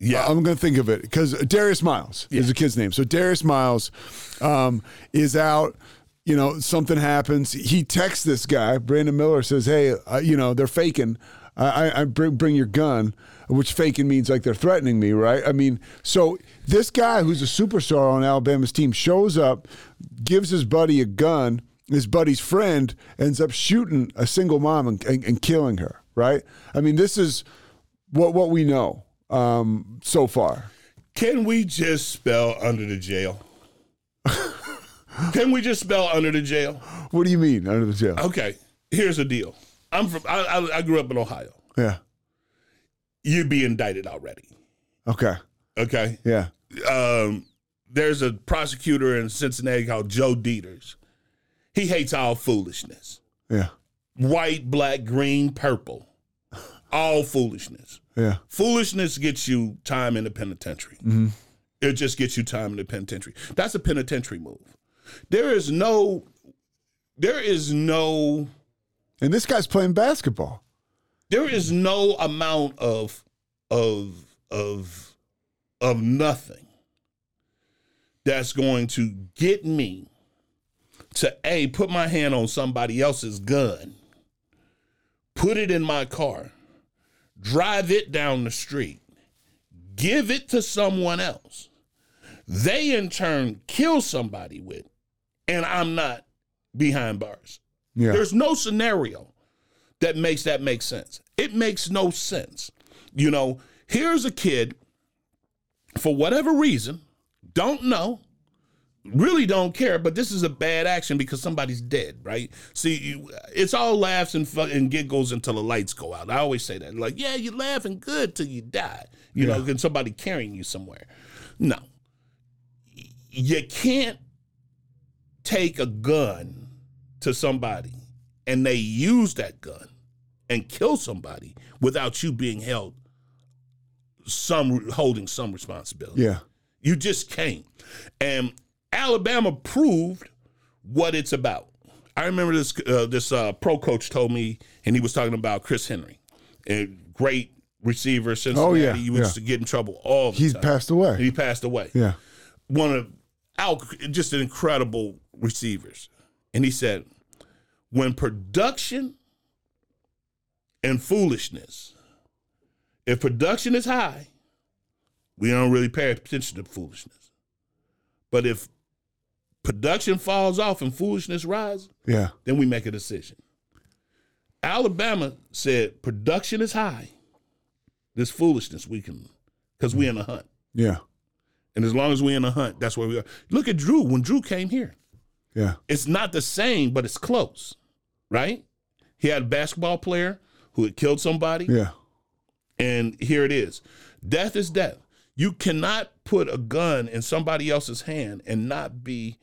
Yeah. I'm going to think of it because Darius Miles is the kid's name. So Darius Miles um, is out. You know, something happens. He texts this guy, Brandon Miller, says, "Hey, uh, you know, they're faking. I, I, bring, bring your gun." Which faking means like they're threatening me, right? I mean, so this guy who's a superstar on Alabama's team shows up, gives his buddy a gun. His buddy's friend ends up shooting a single mom and, and, and killing her, right? I mean, this is what what we know um, so far. Can we just spell under the jail? Can we just spell under the jail? What do you mean under the jail? Okay, here's the deal. I'm from. I, I, I grew up in Ohio. Yeah. You'd be indicted already. Okay. Okay. Yeah. Um, there's a prosecutor in Cincinnati called Joe Deters. He hates all foolishness. Yeah. White, black, green, purple. All foolishness. Yeah. Foolishness gets you time in the penitentiary. It just gets you time in the penitentiary. That's a penitentiary move. There is no, there is no, And this guy's playing basketball. there is no amount of, of, of, of nothing that's going to get me to a put my hand on somebody else's gun, put it in my car, drive it down the street, give it to someone else. They in turn kill somebody with, and I'm not behind bars. Yeah. There's no scenario that makes that make sense. It makes no sense. You know, here's a kid, for whatever reason, don't know, really don't care, but this is a bad action because somebody's dead, right? See, you, it's all laughs and, fu- and giggles until the lights go out. I always say that. Like, yeah, you're laughing good till you die, you know, and somebody carrying you somewhere. No. You can't take a gun to somebody and they use that gun and kill somebody without you being held some holding some responsibility. Yeah. You just can't. And Alabama proved what it's about. I remember this uh, this uh, pro coach told me, and he was talking about Chris Henry, a great receiver. Cincinnati. Oh, yeah, he used to get in trouble all the He's time. passed away. He passed away. Yeah. One of out just an incredible receivers, and he said, when production and foolishness, if production is high, we don't really pay attention to foolishness. But if production falls off and foolishness rises, Yeah. then we make a decision. Alabama said production is high. This foolishness we can, because we in a hunt. Yeah. And as long as we in a hunt, that's where we are. Look at Drew when Drew came here. Yeah. It's not the same, but it's close, right? He had a basketball player who had killed somebody. Yeah. And here it is death is death. You cannot put a gun in somebody else's hand and not be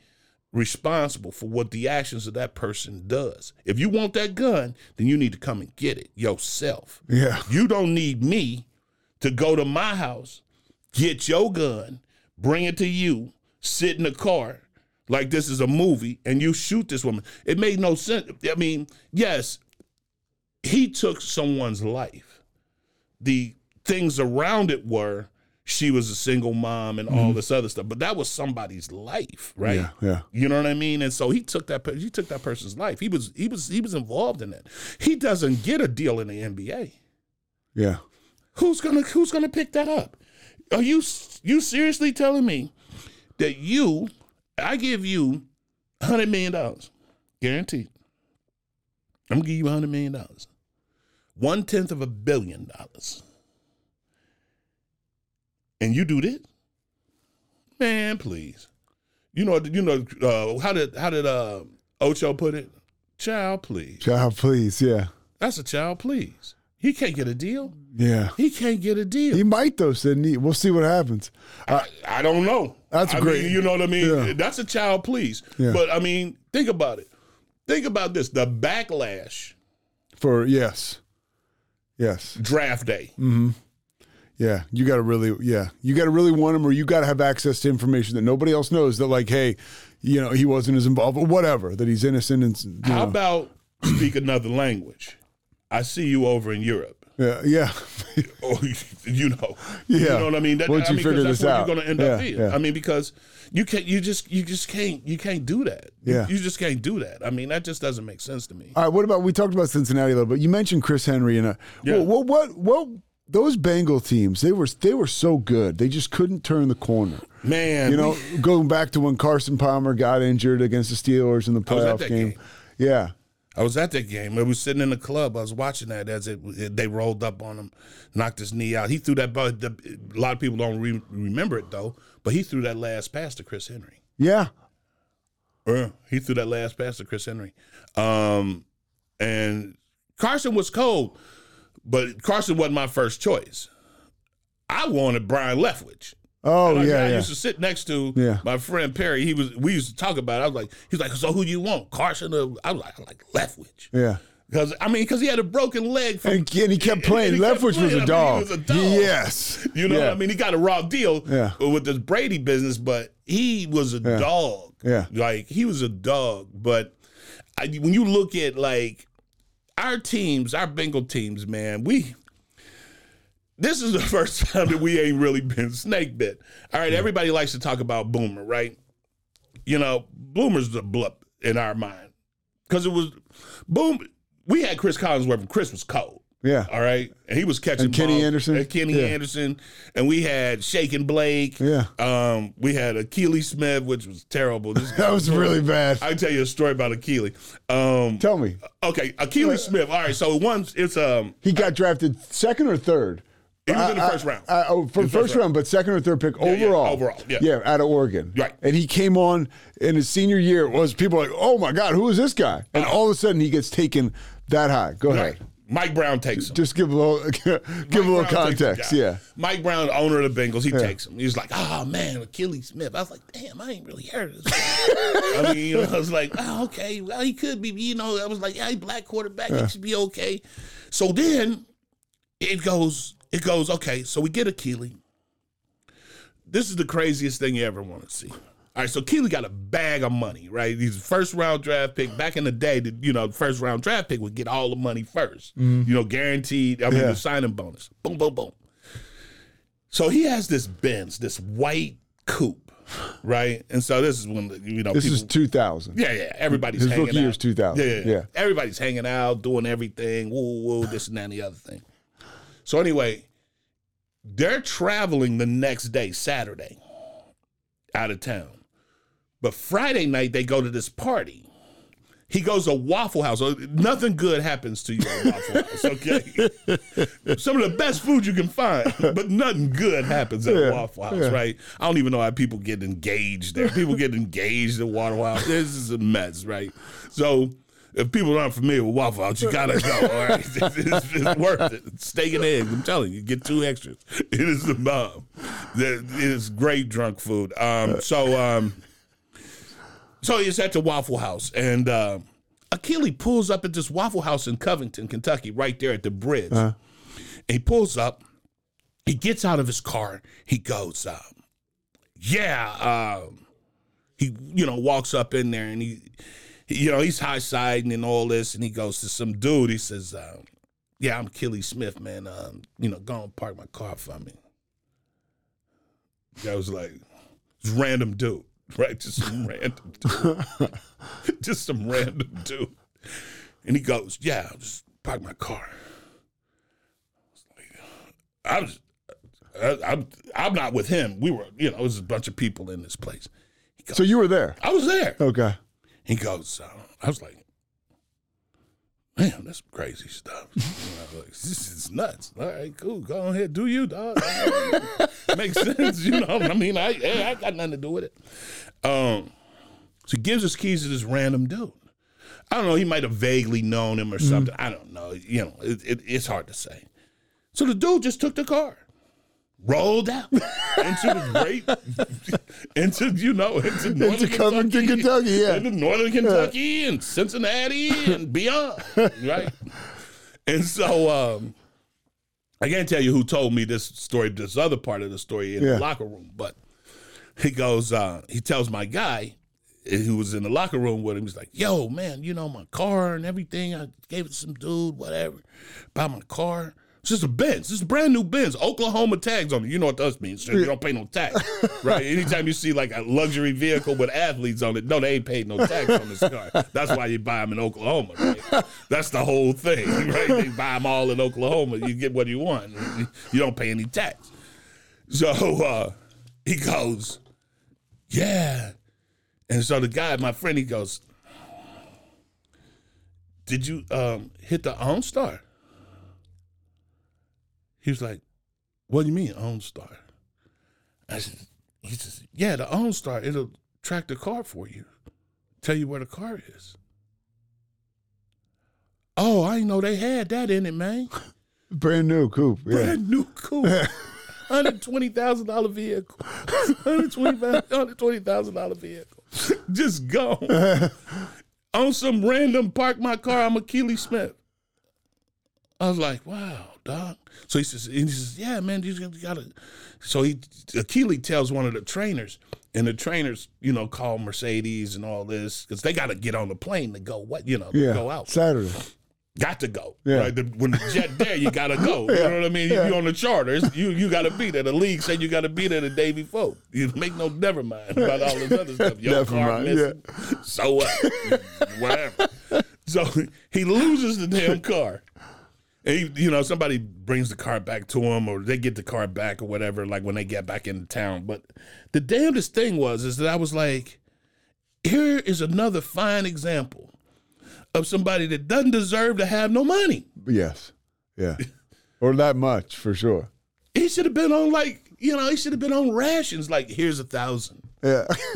responsible for what the actions of that person does. If you want that gun, then you need to come and get it yourself. Yeah. You don't need me to go to my house, get your gun, bring it to you, sit in the car like this is a movie, and you shoot this woman. It made no sense. I mean, yes, he took someone's life. The things around it were she was a single mom and all mm-hmm. this other stuff, but that was somebody's life, right? Yeah. Yeah. You know what I mean? And so he took that he took that person's life. He was he was he was involved in that. He doesn't get a deal in the NBA. Yeah. Who's gonna Who's gonna pick that up? Are you you seriously telling me that you? I give you hundred million dollars, guaranteed. I'm gonna give you hundred million dollars, one tenth of a billion dollars, and you do this, man. Please, you know you know uh, how did how did uh, Ocho put it? Child, please. Child, please. Yeah. That's a child, please. He can't get a deal. Yeah. He can't get a deal. He might though, Said Sidney. We'll see what happens. Uh, I don't know. That's I great. mean, you know what I mean? Yeah. That's a child, please. Yeah. But I mean, think about it. Think about this: the backlash for yes. Yes. draft day. Mm-hmm. Yeah. You got to really, yeah. You got to really want him or you got to have access to information that nobody else knows that, like, hey, you know, he wasn't as involved or whatever, that he's innocent and, you How know. about speak another language? I see you over in Europe. Yeah. Yeah. Or you know, you Yeah. know what I mean. That, Once I you mean, figure that's this out. you're going to end Yeah, up being. yeah. I mean, because you can't, you just, you just can't, you can't do that. Yeah. you, just can't do that. I mean, that just doesn't make sense to me. All right. What about, we talked about Cincinnati a little bit. You mentioned Chris Henry and, uh, Yeah. what, what, what, those Bengal teams, they were, they were so good. They just couldn't turn the corner. Man, You know, we- going back to when Carson Palmer got injured against the Steelers in the I was at playoff game. game. Yeah. I was at that game. I was sitting in the club. I was watching that as it, they rolled up on him, knocked his knee out. He threw that ball. The, a lot of people don't re- remember it though, but he threw that last pass to Chris Henry. Yeah. Yeah, he threw that last pass to Chris Henry. Um, and Carson was cold, but Carson wasn't my first choice. I wanted Byron Leftwich. Oh yeah, I yeah. used to sit next to Yeah. my friend Perry. He was we used to talk about. it. I was like, he's like, so who do you want, Carson? Or, I was like, I like Leftwich. yeah. Because I mean, because he had a broken leg. From, And, and he kept playing. he Leftwich was playing. I a mean, dog. He was a dog. Yes. You know, Yeah. what I mean, he got a raw deal Yeah. with this Brady business, but he was a dog. Yeah. like he was a dog. But I, when you look at like our teams, our Bengal teams, man, we. This is the first time that we ain't really been snake bit. All right, everybody likes to talk about Boomer, right? You know, Boomer's the blip in our mind because it was Boom. We had Cris Collinsworth, and Chris was cold. Yeah. All right. And he was catching And Kenny balls. Anderson? And Kenny Yeah. Anderson. And we had Shakin' Blake. Yeah. Um, we had Akili Smith, which was terrible. This That was really bad. I can tell you a story about Akili. Um, Tell me, okay, Akili Smith. All right, so once it's um he got drafted second or third? He was in the I- first round. I, oh, In first round, but second or third pick Yeah, yeah, overall. overall, yeah. out of Oregon. Right. And he came on in his senior year. Was people like, oh my god, who is this guy? And uh-huh. all of a sudden, he gets taken that high. Go Right. ahead. Mike Brown takes him. Just give a little, give a little Brown context. Yeah. Mike Brown, owner of the Bengals, he takes him. He's like, oh man, Akili Smith. I was like, damn, I ain't really heard of this. I mean, you know, I was like, oh, okay, well, he could be, you know, I was like, yeah, he black quarterback, he should be okay. So then it goes, it goes, okay, so we get a Akili. This is the craziest thing you ever want to see. All right, so Keely got a bag of money, right? He's a first round draft pick. Back in the day, the, you know, the first round draft pick would get all the money 1st mm-hmm. You know, guaranteed. I mean, Yeah. the signing bonus. Boom, boom, boom. So he has this Benz, this white coupe, right? And so this is when the, you know This people, is 2000. yeah, yeah. Everybody's His hanging rookie out. year's 2000. Yeah, yeah, Yeah. Everybody's hanging out, doing everything. Woo, woo, this and that and the other thing. So anyway, they're traveling the next day, Saturday, out of town. But Friday night they go to this party. He goes to Waffle House. Uh, nothing good happens to you at Waffle House, okay? Some of the best food you can find, but nothing good happens at Yeah, Waffle House, yeah. right? I don't even know how people get engaged there. People get engaged at Waffle House. This is a mess, right? So if people aren't familiar with Waffle House, you gotta go. All right, it's, it's worth it. Steak and eggs. I'm telling you, get two extras. It is the bomb. It is great drunk food. Um, so um, so he's at the Waffle House, and uh, Akili pulls up at this Waffle House in Covington, Kentucky, right there at the bridge. And he pulls up. He gets out of his car. He goes, um, "Yeah." Um, he, you know, walks up in there, and he- you know, he's high siding and all this, and he goes to some dude. He says, um, "Yeah, I'm Kelly Smith, man. Um, you know, go and park my car for me." Guy was like, "This random dude." right? Just some random dude. just some random dude. And he goes, Yeah, I'll just park my car. I was like, I, I'm, I'm not with him. We were, you know, it was a bunch of people in this place. Goes, So you were there. I was there. Okay. He goes, uh, I was like, man, that's crazy stuff. Like, this is nuts. All right, cool. Go ahead, do you, dog. Makes sense, you know. I mean, I I got nothing to do with it. Um, so he gives his keys to this random dude. I don't know. He might have vaguely known him or something. I don't know. You know, it, it, it's hard to say. So the dude just took the car, rolled out into the great, into you know, into, northern Covington, Kentucky, yeah. into northern Kentucky and Cincinnati and beyond, right? And so um, I can't tell you who told me this story, this other part of the story in Yeah. the locker room, but he goes, uh, he tells my guy who was in the locker room with him, he's like, yo, man, you know, my car and everything, I gave it to some dude, whatever, about my car. It's just a Benz. It's a brand new Benz. Oklahoma tags on it. You know what that means. You don't pay no tax. right? Anytime you see like a luxury vehicle with athletes on it, no, they ain't paid no tax on this car. That's why you buy them in Oklahoma, right? That's the whole thing, right? They buy them all in Oklahoma. You get what you want. You don't pay any tax. So uh, he goes, yeah. And so the guy, my friend, he goes, Did you um, hit the OnStar? He was like, What do you mean OnStar? I said, he says, Yeah, the OnStar, it'll track the car for you. tell you where the car is. Oh, I didn't know they had that in it, man. Brand new coupe. Yeah. Brand new coupe. Hundred twenty thousand dollar vehicle. Hundred twenty hundred twenty thousand dollar vehicle. Just gone. On some random park my car. I'm a Keely Smith. I was like, wow, dog. So he says, he says, yeah, man, you gotta. So he, Keely tells one of the trainers, and the trainers, you know, call Mercedes and all this because they got to get on the plane to go. What you know, Yeah. go out Saturday. got to go. Yeah. Right? The- when the jet there, you gotta go. You know what I mean? Yeah. You on the charter, it's- you you gotta be there. The league said you gotta be there the day before. You make no never mind about all this other stuff. Your Never car mind, missing. So what? Whatever. So he loses the damn car. He, you know, somebody brings the car back to him, or they get the car back, or whatever. Like when they get back into town. But the damnedest thing was is that I was like, here is another fine example of somebody that doesn't deserve to have no money. Yes. Yeah. or that much for sure. He should have been on like, you know, he should have been on rations. Like, here's a thousand Yeah.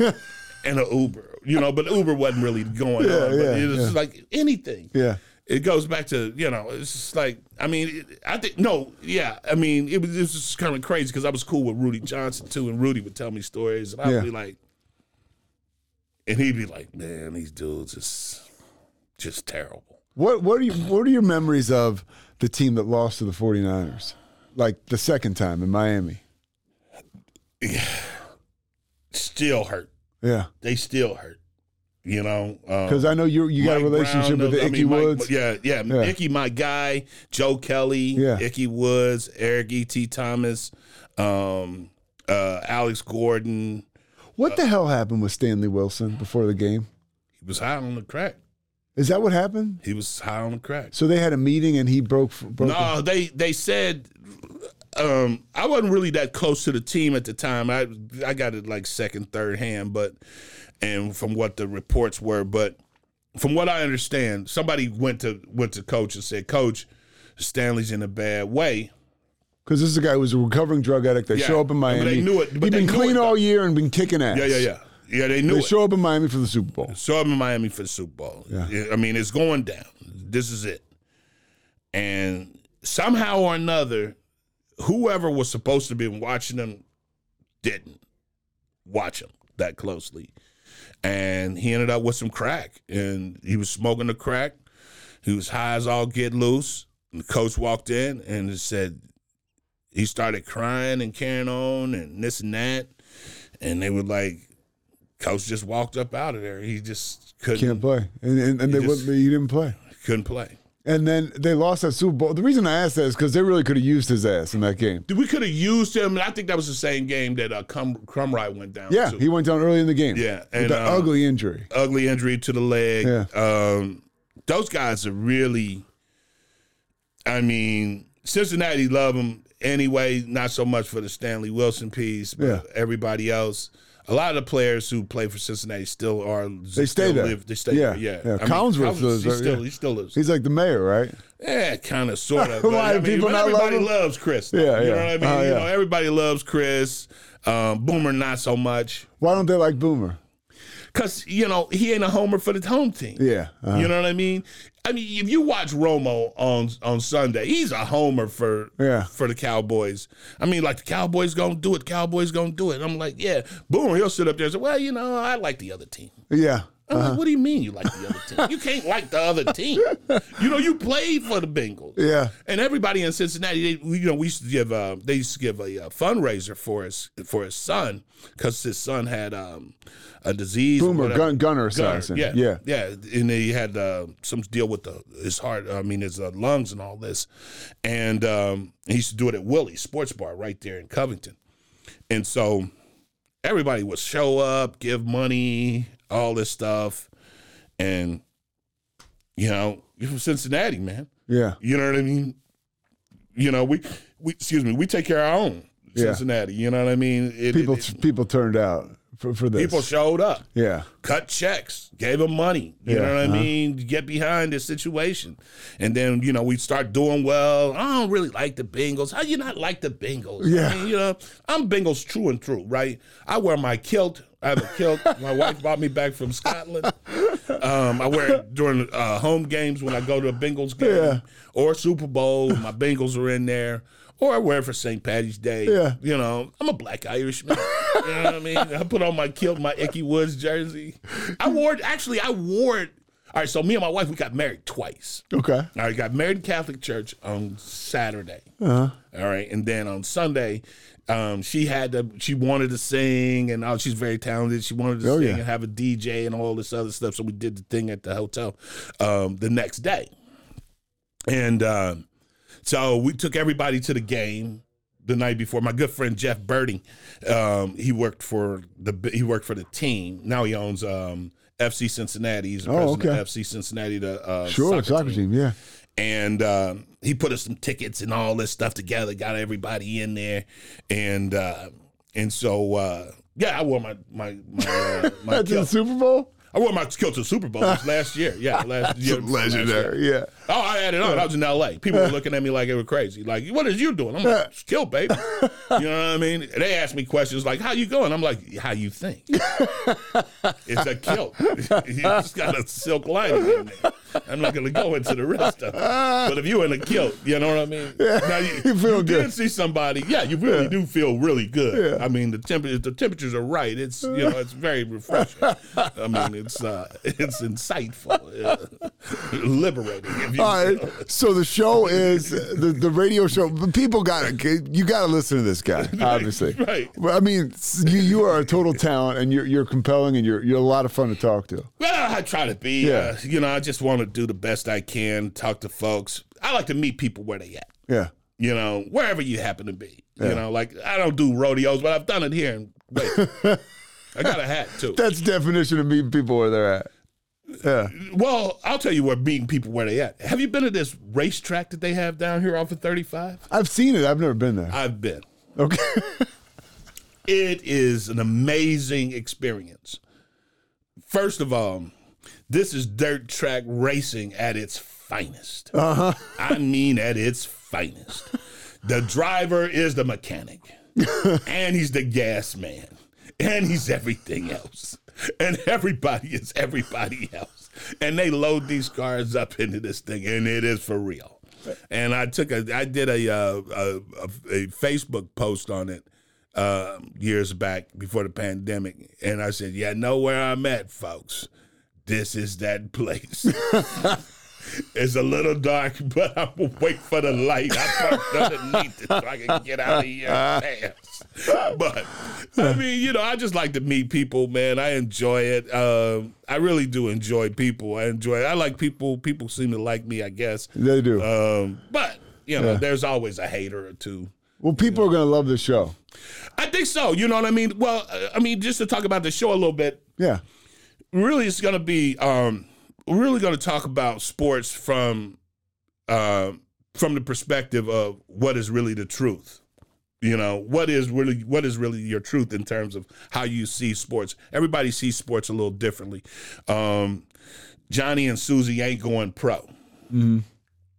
and an Uber, you know. But Uber wasn't really going Yeah, on. But yeah, it was yeah. like anything. yeah. It goes back to you know, it's just like I mean, I think no, yeah, I mean, it was, it was just kind of crazy because I was cool with Rudi Johnson too, and Rudy would tell me stories, and I'd Yeah. be like, and he'd be like, man, these dudes is just terrible. What what are you what are your memories of the team that lost to the 49ers? Like the second time in Miami. yeah Still hurt. Yeah. They still hurt. You know, um, Because I know you you got a relationship Brown, with I Ickey mean, Mike- Woods. yeah, yeah, Yeah. Ickey, my guy, Joe Kelly, Yeah. Ickey Woods, Eric E.T. Thomas, um, uh, Alex Gordon. What the hell happened with Stanley Wilson before the game? He was high on the crack. Is that what happened? He was high on the crack. So they had a meeting and he broke. broke No, they they said um, I wasn't really that close to the team at the time. I I got it like second, third hand, but and from what the reports were, but from what I understand, somebody went to went to coach and said, "Coach, Stanley's in a bad way." Because this is a guy who was a recovering drug addict. They Yeah. show up in But Miami. they knew it- but He'd been clean it, all year and been kicking ass. Yeah, yeah, yeah, yeah. They knew They it. show up in Miami for the Super Bowl. So I'm in Miami for the Super Bowl. Yeah. I mean, it's going down. This is it. And somehow or another, whoever was supposed to be watching them didn't watch them that closely. And he ended up with some crack. And he was smoking the crack. He was high as all get loose. And the coach walked in and said, he started crying and carrying on and this and that. And they were like, Coach just walked up out of there. He just couldn't Can't play, and and, and they just- wouldn't, he didn't play. couldn't play. And then they lost that Super Bowl. The reason I asked that is because they really could have used his ass in that game. We could have used him. I think that was the same game that uh, Cum, Krumrie went down. Yeah, to. he went down early in the game. Yeah, and, the uh, ugly injury. ugly injury to the leg. Yeah. Um, those guys are really. I mean, Cincinnati love him anyway. Not so much for the Stanley Wilson piece, but Yeah. everybody else. A lot of the players who play for Cincinnati still are. They stay still there. Live, they stay Yeah, there. Yeah, yeah. I mean, Collinsworth lives he there, still, yeah. he still lives. He's like the mayor, right? Yeah, kind of, sort of. Why, do people not everybody him? loves Chris. though. Yeah, you yeah. know what I mean. Oh, You know, everybody loves Chris. Um, Boomer, not so much, Why don't they like Boomer? Because you know he ain't a homer for the home team. Yeah, uh-huh. You know what I mean? I mean, if you watch Romo on on Sunday, he's a homer for Yeah. for the Cowboys. I mean, like the Cowboys gonna do it. Cowboys gonna do it. I'm like, yeah. boom. he'll sit up there and say, well, you know, I like the other team. Yeah. I'm Uh-huh. like, what do you mean you like the other team? You can't like the other team. You know, you played for the Bengals. Yeah. And everybody in Cincinnati, they, you know, we used to give, uh, they used to give a, uh fundraiser for his for his son because his son had um, a disease. Boomer, gun, Gunnar Esiason. yeah, yeah. yeah, and he had uh, some deal with the his heart. I mean, his uh, lungs and all this, and um, he used to do it at Willie's Sports Bar right there in Covington, and so everybody would show up, give money, all this stuff, and you know, you're from Cincinnati, man. Yeah. You know what I mean? You know, we we excuse me, we take care of our own Yeah. Cincinnati. You know what I mean? It- People it- people turned out for, for this. people showed up yeah. cut checks, gave them money. You Yeah, know what I uh-huh. mean? Get behind this situation. And then, you know, we start doing well. I don't really like the Bengals. How you not like the Bengals? Yeah. I mean, you know, I'm Bengals true and true, right? I wear my kilt. I have a kilt. My wife brought me back from Scotland. Um, I wear it during uh, home games when I go to a Bengals game Yeah. or Super Bowl. My Bengals are in there. Or I wear it for St. Patty's Day. Yeah. You know, I'm a black Irishman. you know what I mean? I put on my kilt, my Ickey Woods jersey. I wore it, actually, I wore it. All right, so me and my wife, we got married twice. Okay. All right, got married in Catholic church on Saturday. All right, and then on Sunday, um, she had to. She wanted to sing, and oh, she's very talented. She wanted to Oh, sing yeah. and have a DJ and all this other stuff. So we did the thing at the hotel um, the next day, and um, so we took everybody to the game the night before. My good friend Jeff Berding, um, he worked for the he worked for the team. Now he owns um, FC Cincinnati. He's the Oh, president okay. of FC Cincinnati, the uh, Sure, soccer, team. Yeah. And um, he put us some tickets and all this stuff together, got everybody in there, and uh, and so uh, yeah, I wore my my my, uh, my That's the. Super Bowl. I wore my kilt to the Super Bowl last year. Yeah, last year. last year. Legendary. Yeah. Oh, I had it on. I was in L.A. People were looking at me like it was crazy. Like, what is you doing? I'm like, it's kill, baby. You know what I mean? They asked me questions like, "How you going?" I'm like, "How you think?" it's a kilt. you just got a silk lining in there. I'm not going to go into the rest of it. But if you're in a kilt, you know what I mean? Now you, You feel did good. see somebody. Yeah, you really do feel really good. Yeah. I mean, the temperature, the temperatures are right. It's you know, it's very refreshing. I mean, it's uh, it's insightful, uh, liberating. All will. So the show is the, the radio show. But people got to you got to listen to this guy. Obviously, right. Well, I mean, you you are a total talent, and you're you're compelling, and you're you're a lot of fun to talk to. Well, I try to be. Yeah. Uh, you know, I just want to do the best I can, talk to folks. I like to meet people where they at. Yeah. You know, wherever you happen to be. Yeah. You know, like I don't do rodeos, but I've done it here. And wait, I got a hat too. That's definition of meeting people where they're at. Yeah. Well, I'll tell you where meeting people where they at. Have you been to this racetrack that they have down here off of 35? I've seen it. I've never been there. I've been. Okay. It is an amazing experience. First of all, this is dirt track racing at its finest. Uh-huh. I mean, at its finest. The driver is the mechanic, and he's the gas man, and he's everything else. And everybody is everybody else. And they load these cars up into this thing, and it is for real. And I took a, I did a, uh, a, a, a Facebook post on it uh, years back before the pandemic, and I said, "Yeah, know where I'm at, folks. This is that place." It's a little dark, but I'm gonna wait for the light. I parked underneath it so I can get out of here fast. But I mean, you know, I just like to meet people, man. I enjoy it. Um, I really do enjoy people. I enjoy. I like people. People seem to like me, I guess. They do. Um, but you know, Yeah. there's always a hater or two. well, people are going to love the show. I think so. You know what I mean? Well, I mean, just to talk about the show a little bit, Yeah. really it's going to be um we're really going to talk about sports from uh, from the perspective of what is really the truth. You know what is really what is really your truth in terms of how you see sports? Everybody sees sports a little differently. Um johnny and susie ain't going pro.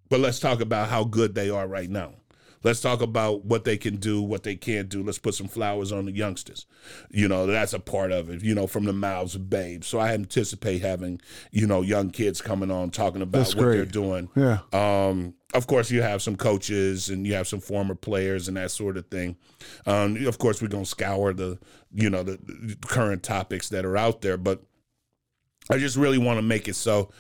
But let's talk about how good they are right now let's talk about what they can do what they can't do. Let's put some flowers on the youngsters. You know that's a part of it you know from the mouths of babes. So i anticipate having you know young kids coming on talking about That's what they're doing. Yeah. um, of course, you have some coaches and you have some former players and that sort of thing. Um, of course, we're gonna scour the you know the, the current topics that are out there, but I just really want to make it so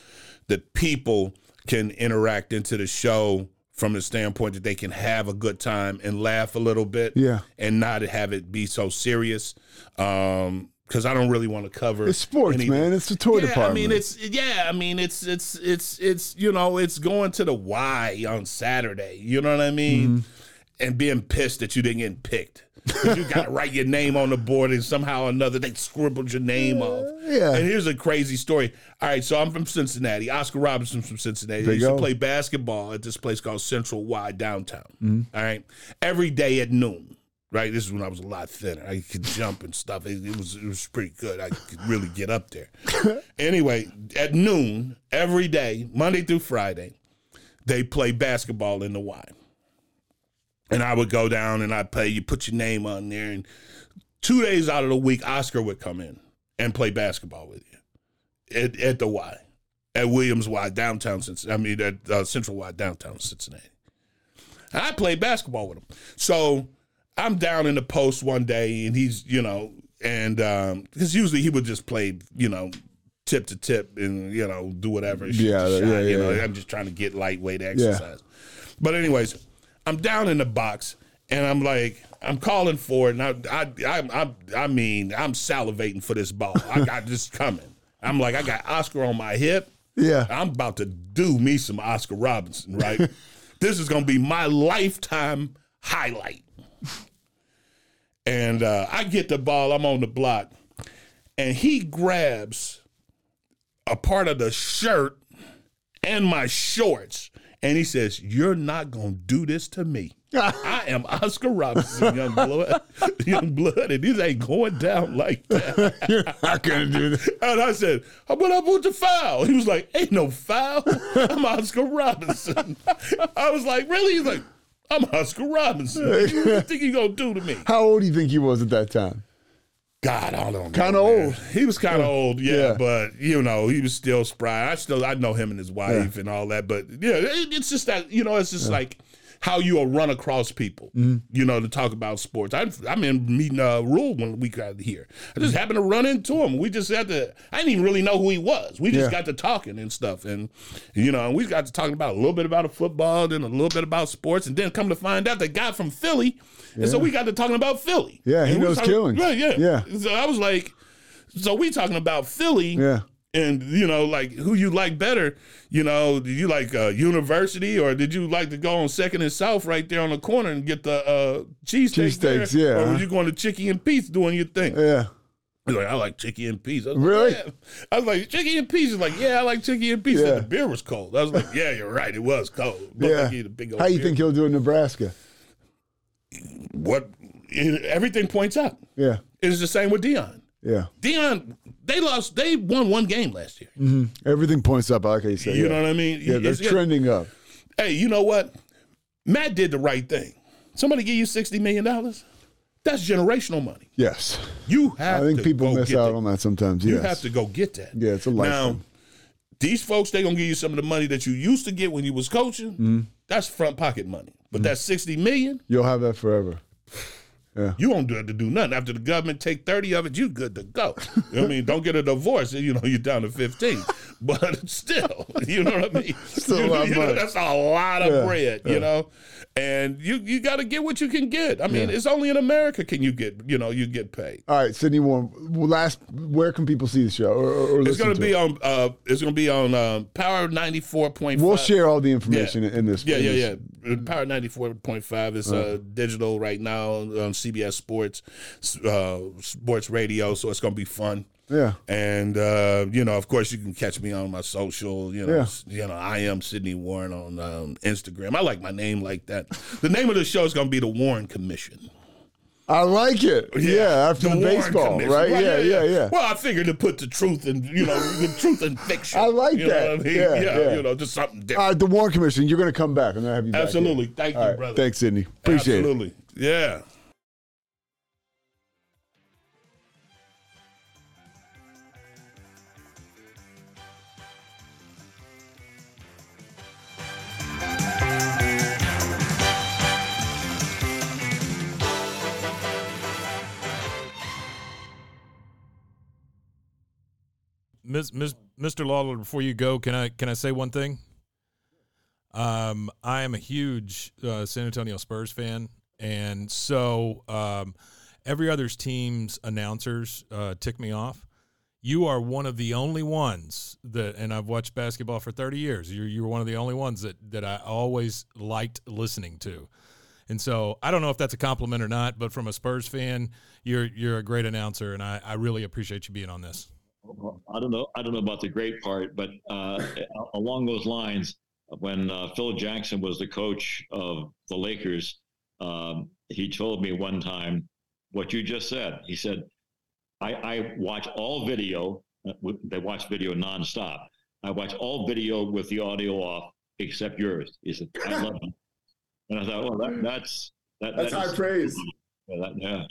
that people can interact into the show from the standpoint that they can have a good time and laugh a little bit, Yeah. and not have it be so serious. Um, because I don't really want to cover It's sports, man. It's the toy yeah, department. I mean, it's yeah. I mean, it's it's it's it's you know, it's going to the Y on Saturday. You know what I mean? Mm-hmm. And being pissed that you didn't get picked. You got to write your name on the board, and somehow or another they scribbled your name off. yeah. And here's a crazy story. All right, so I'm from Cincinnati. Oscar Robertson's from Cincinnati. There They used to play basketball at this place called Central Y downtown. Mm-hmm. All right, every day at noon. Right, this is when I was a lot thinner. I could jump and stuff. It, it was it was pretty good. I could really get up there. anyway, at noon every day, Monday through Friday, they play basketball in the Y. And I would go down and I'd play. You put your name on there, and two days out of the week, Oscar would come in and play basketball with you at, at the Y, at Williams Y, downtown Cincinnati. I mean, at uh, Central Y, downtown Cincinnati. And I played basketball with him. So I'm down in the post one day, and he's, you know, and because usually he would just play, you know, tip to tip and, you know, do whatever. Yeah, yeah, shot, you know, yeah. I'm just trying to get lightweight exercise. Yeah. But, anyways, I'm down in the box, and I'm like, I'm calling for it, and I, I, I, I, I mean, I'm salivating for this ball. I got this coming. I'm like, I got Oscar on my hip. Yeah. I'm about to do me some Oscar Robertson, right? this is going to be my lifetime highlight. And uh, I get the ball, I'm on the block, and he grabs a part of the shirt and my shorts. And he says, You're not to do this to me. I am Oscar Robertson, young blood, young blood, and this ain't going down like that. You're not gonna do that. And I said, How about I put the foul? He was like, Ain't no foul. I'm Oscar Robertson. I was like, Really? He's like, I'm Oscar Robertson. What do you think you gonna do to me? How old do you think he was at that time? God, I don't know. Kinda old. He was kind of old, yeah, Yeah. but you know, he was still spry. I still, I know him and his wife and all that, but yeah, it, it's just that you know, it's just like how you'll run across people, Mm-hmm. you know, to talk about sports. I, I'm in meeting uh, Rhule when we got here. I just happened to run into him. We just had to. I didn't even really know who he was. We just Yeah. got to talking and stuff, and you know, and we got to talking about a little bit about football, then a little bit about sports, and then come to find out the guy from Philly, and so we got to talking about Philly. Yeah, he And knows was talking- Killings. Right, yeah, Yeah. So I was like, so we talking about Philly, Yeah. and you know, like who you like better? You know, did you like uh, University or did you like to go on Second and South right there on the corner and get the uh, there? Cheesesteaks, yeah. Or was you going to Chickie and Pete's doing your thing? Yeah. He's like, I like Chickie and. I was Really? Like, yeah. I was like, Chickie and Pete's. He's like, yeah, I like Chickie and Pete's. Yeah. The beer was cold. I was like, yeah, you're right. It was cold. Looked Yeah. like a big old How you beer. think he'll do in Nebraska? What? Everything points out. Yeah. It's the same with Deion. Yeah. Deion, they lost. They won one game last year. Everything points up, like you said. You yeah. know what I mean? Yeah, they're It's- trending up. Hey, you know what? Matt did the right thing. Somebody give you sixty million dollars. That's generational money. Yes. You have. I think people miss out that. on that sometimes. Yes. You have to go get that. Yeah, it's a Now, these folks they gonna give you some of the money that you used to get when you was coaching. Mm-hmm. That's front pocket money. But that sixty million, You'll have that forever. Yeah, you won't do it to do nothing. After the government take thirty of it, you good to go. You know what I mean, don't get a divorce. You know, you're down to fifteen. But still, you know what I mean. Still a lot you know, that's a lot of Yeah, bread. You know, and you you got to get what you can get. I mean, it's only in America can you get you know you get paid. All right, Sidney Warren. Last, where can people see the show or, or, It's gonna be it? on. Uh, it's gonna be on um, Power ninety four point five. We'll share all the information Yeah. in this. Yeah, in yeah, this- yeah. Power ninety four point five is uh, digital right now on, CBS Sports, uh, Sports Radio. So it's gonna be fun. Yeah. And uh, you know, of course, you can catch me on my social. You know, Yeah. you know, I am Sidney Warren on um, Instagram. I like my name like that. The name of the show is gonna be the Warren Commission. I like it. Yeah, after the, Warren baseball, Commission. right? Yeah, yeah, yeah. Well, I figured to put the truth in, you know, the truth in fiction. I like you that. I mean? Yeah, yeah, yeah. you know, just something different. right, the Warren Commission. You're going to come back. I'm going to have you back. Absolutely. Thank you, right, brother. Thanks, Sidney. Appreciate it. Absolutely. Yeah. Mr. Lawler, before you go, can I can I say one thing? Um, I am a huge uh, San Antonio Spurs fan, and so um, every other team's announcers uh, tick me off. You are one of the only ones that, and I've watched basketball for thirty years. You're you're one of the only ones that that I always liked listening to. And so I don't know if that's a compliment or not, but from a Spurs fan, you're you're a great announcer, and I, I really appreciate you being on this. I don't know. I don't know about the great part, but uh, along those lines, when uh, Phil Jackson was the coach of the Lakers, um, he told me one time what you just said. He said, "I, I watch all video. uh, They watch video nonstop. I watch all video with the audio off except yours." He said, "I love it." And I thought, well, that, that's that, That's that high is- praise. Yeah, that- yeah.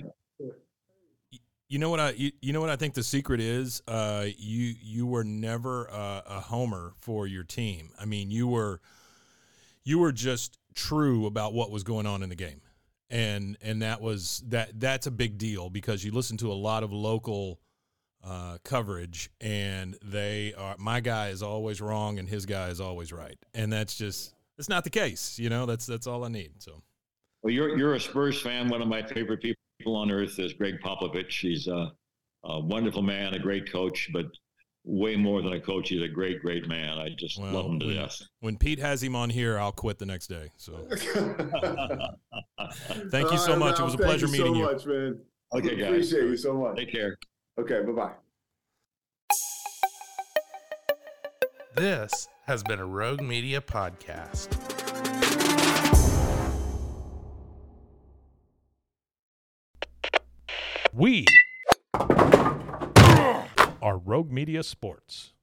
You know what I you, you know what I think the secret is. Uh, you you were never a, a homer for your team. I mean, you were you were just true about what was going on in the game, and and that was that that's a big deal because you listen to a lot of local uh, coverage, and they are my guy is always wrong and his guy is always right, and that's just it's not the case. You know, that's that's all I need. So. Well, you're you're a Spurs fan. One of my favorite people on earth is Gregg Popovich. He's a, a wonderful man, a great coach, but way more than a coach. He's a great, great man. I just well, love him to when, death. When Pete has him on here, I'll quit the next day. So, thank you so much. it was a pleasure meeting you. Much, man. Okay, guys. Appreciate you so much. Take care. Okay, bye bye. This has been a Rogue Media podcast. We are Rogue Media Sports.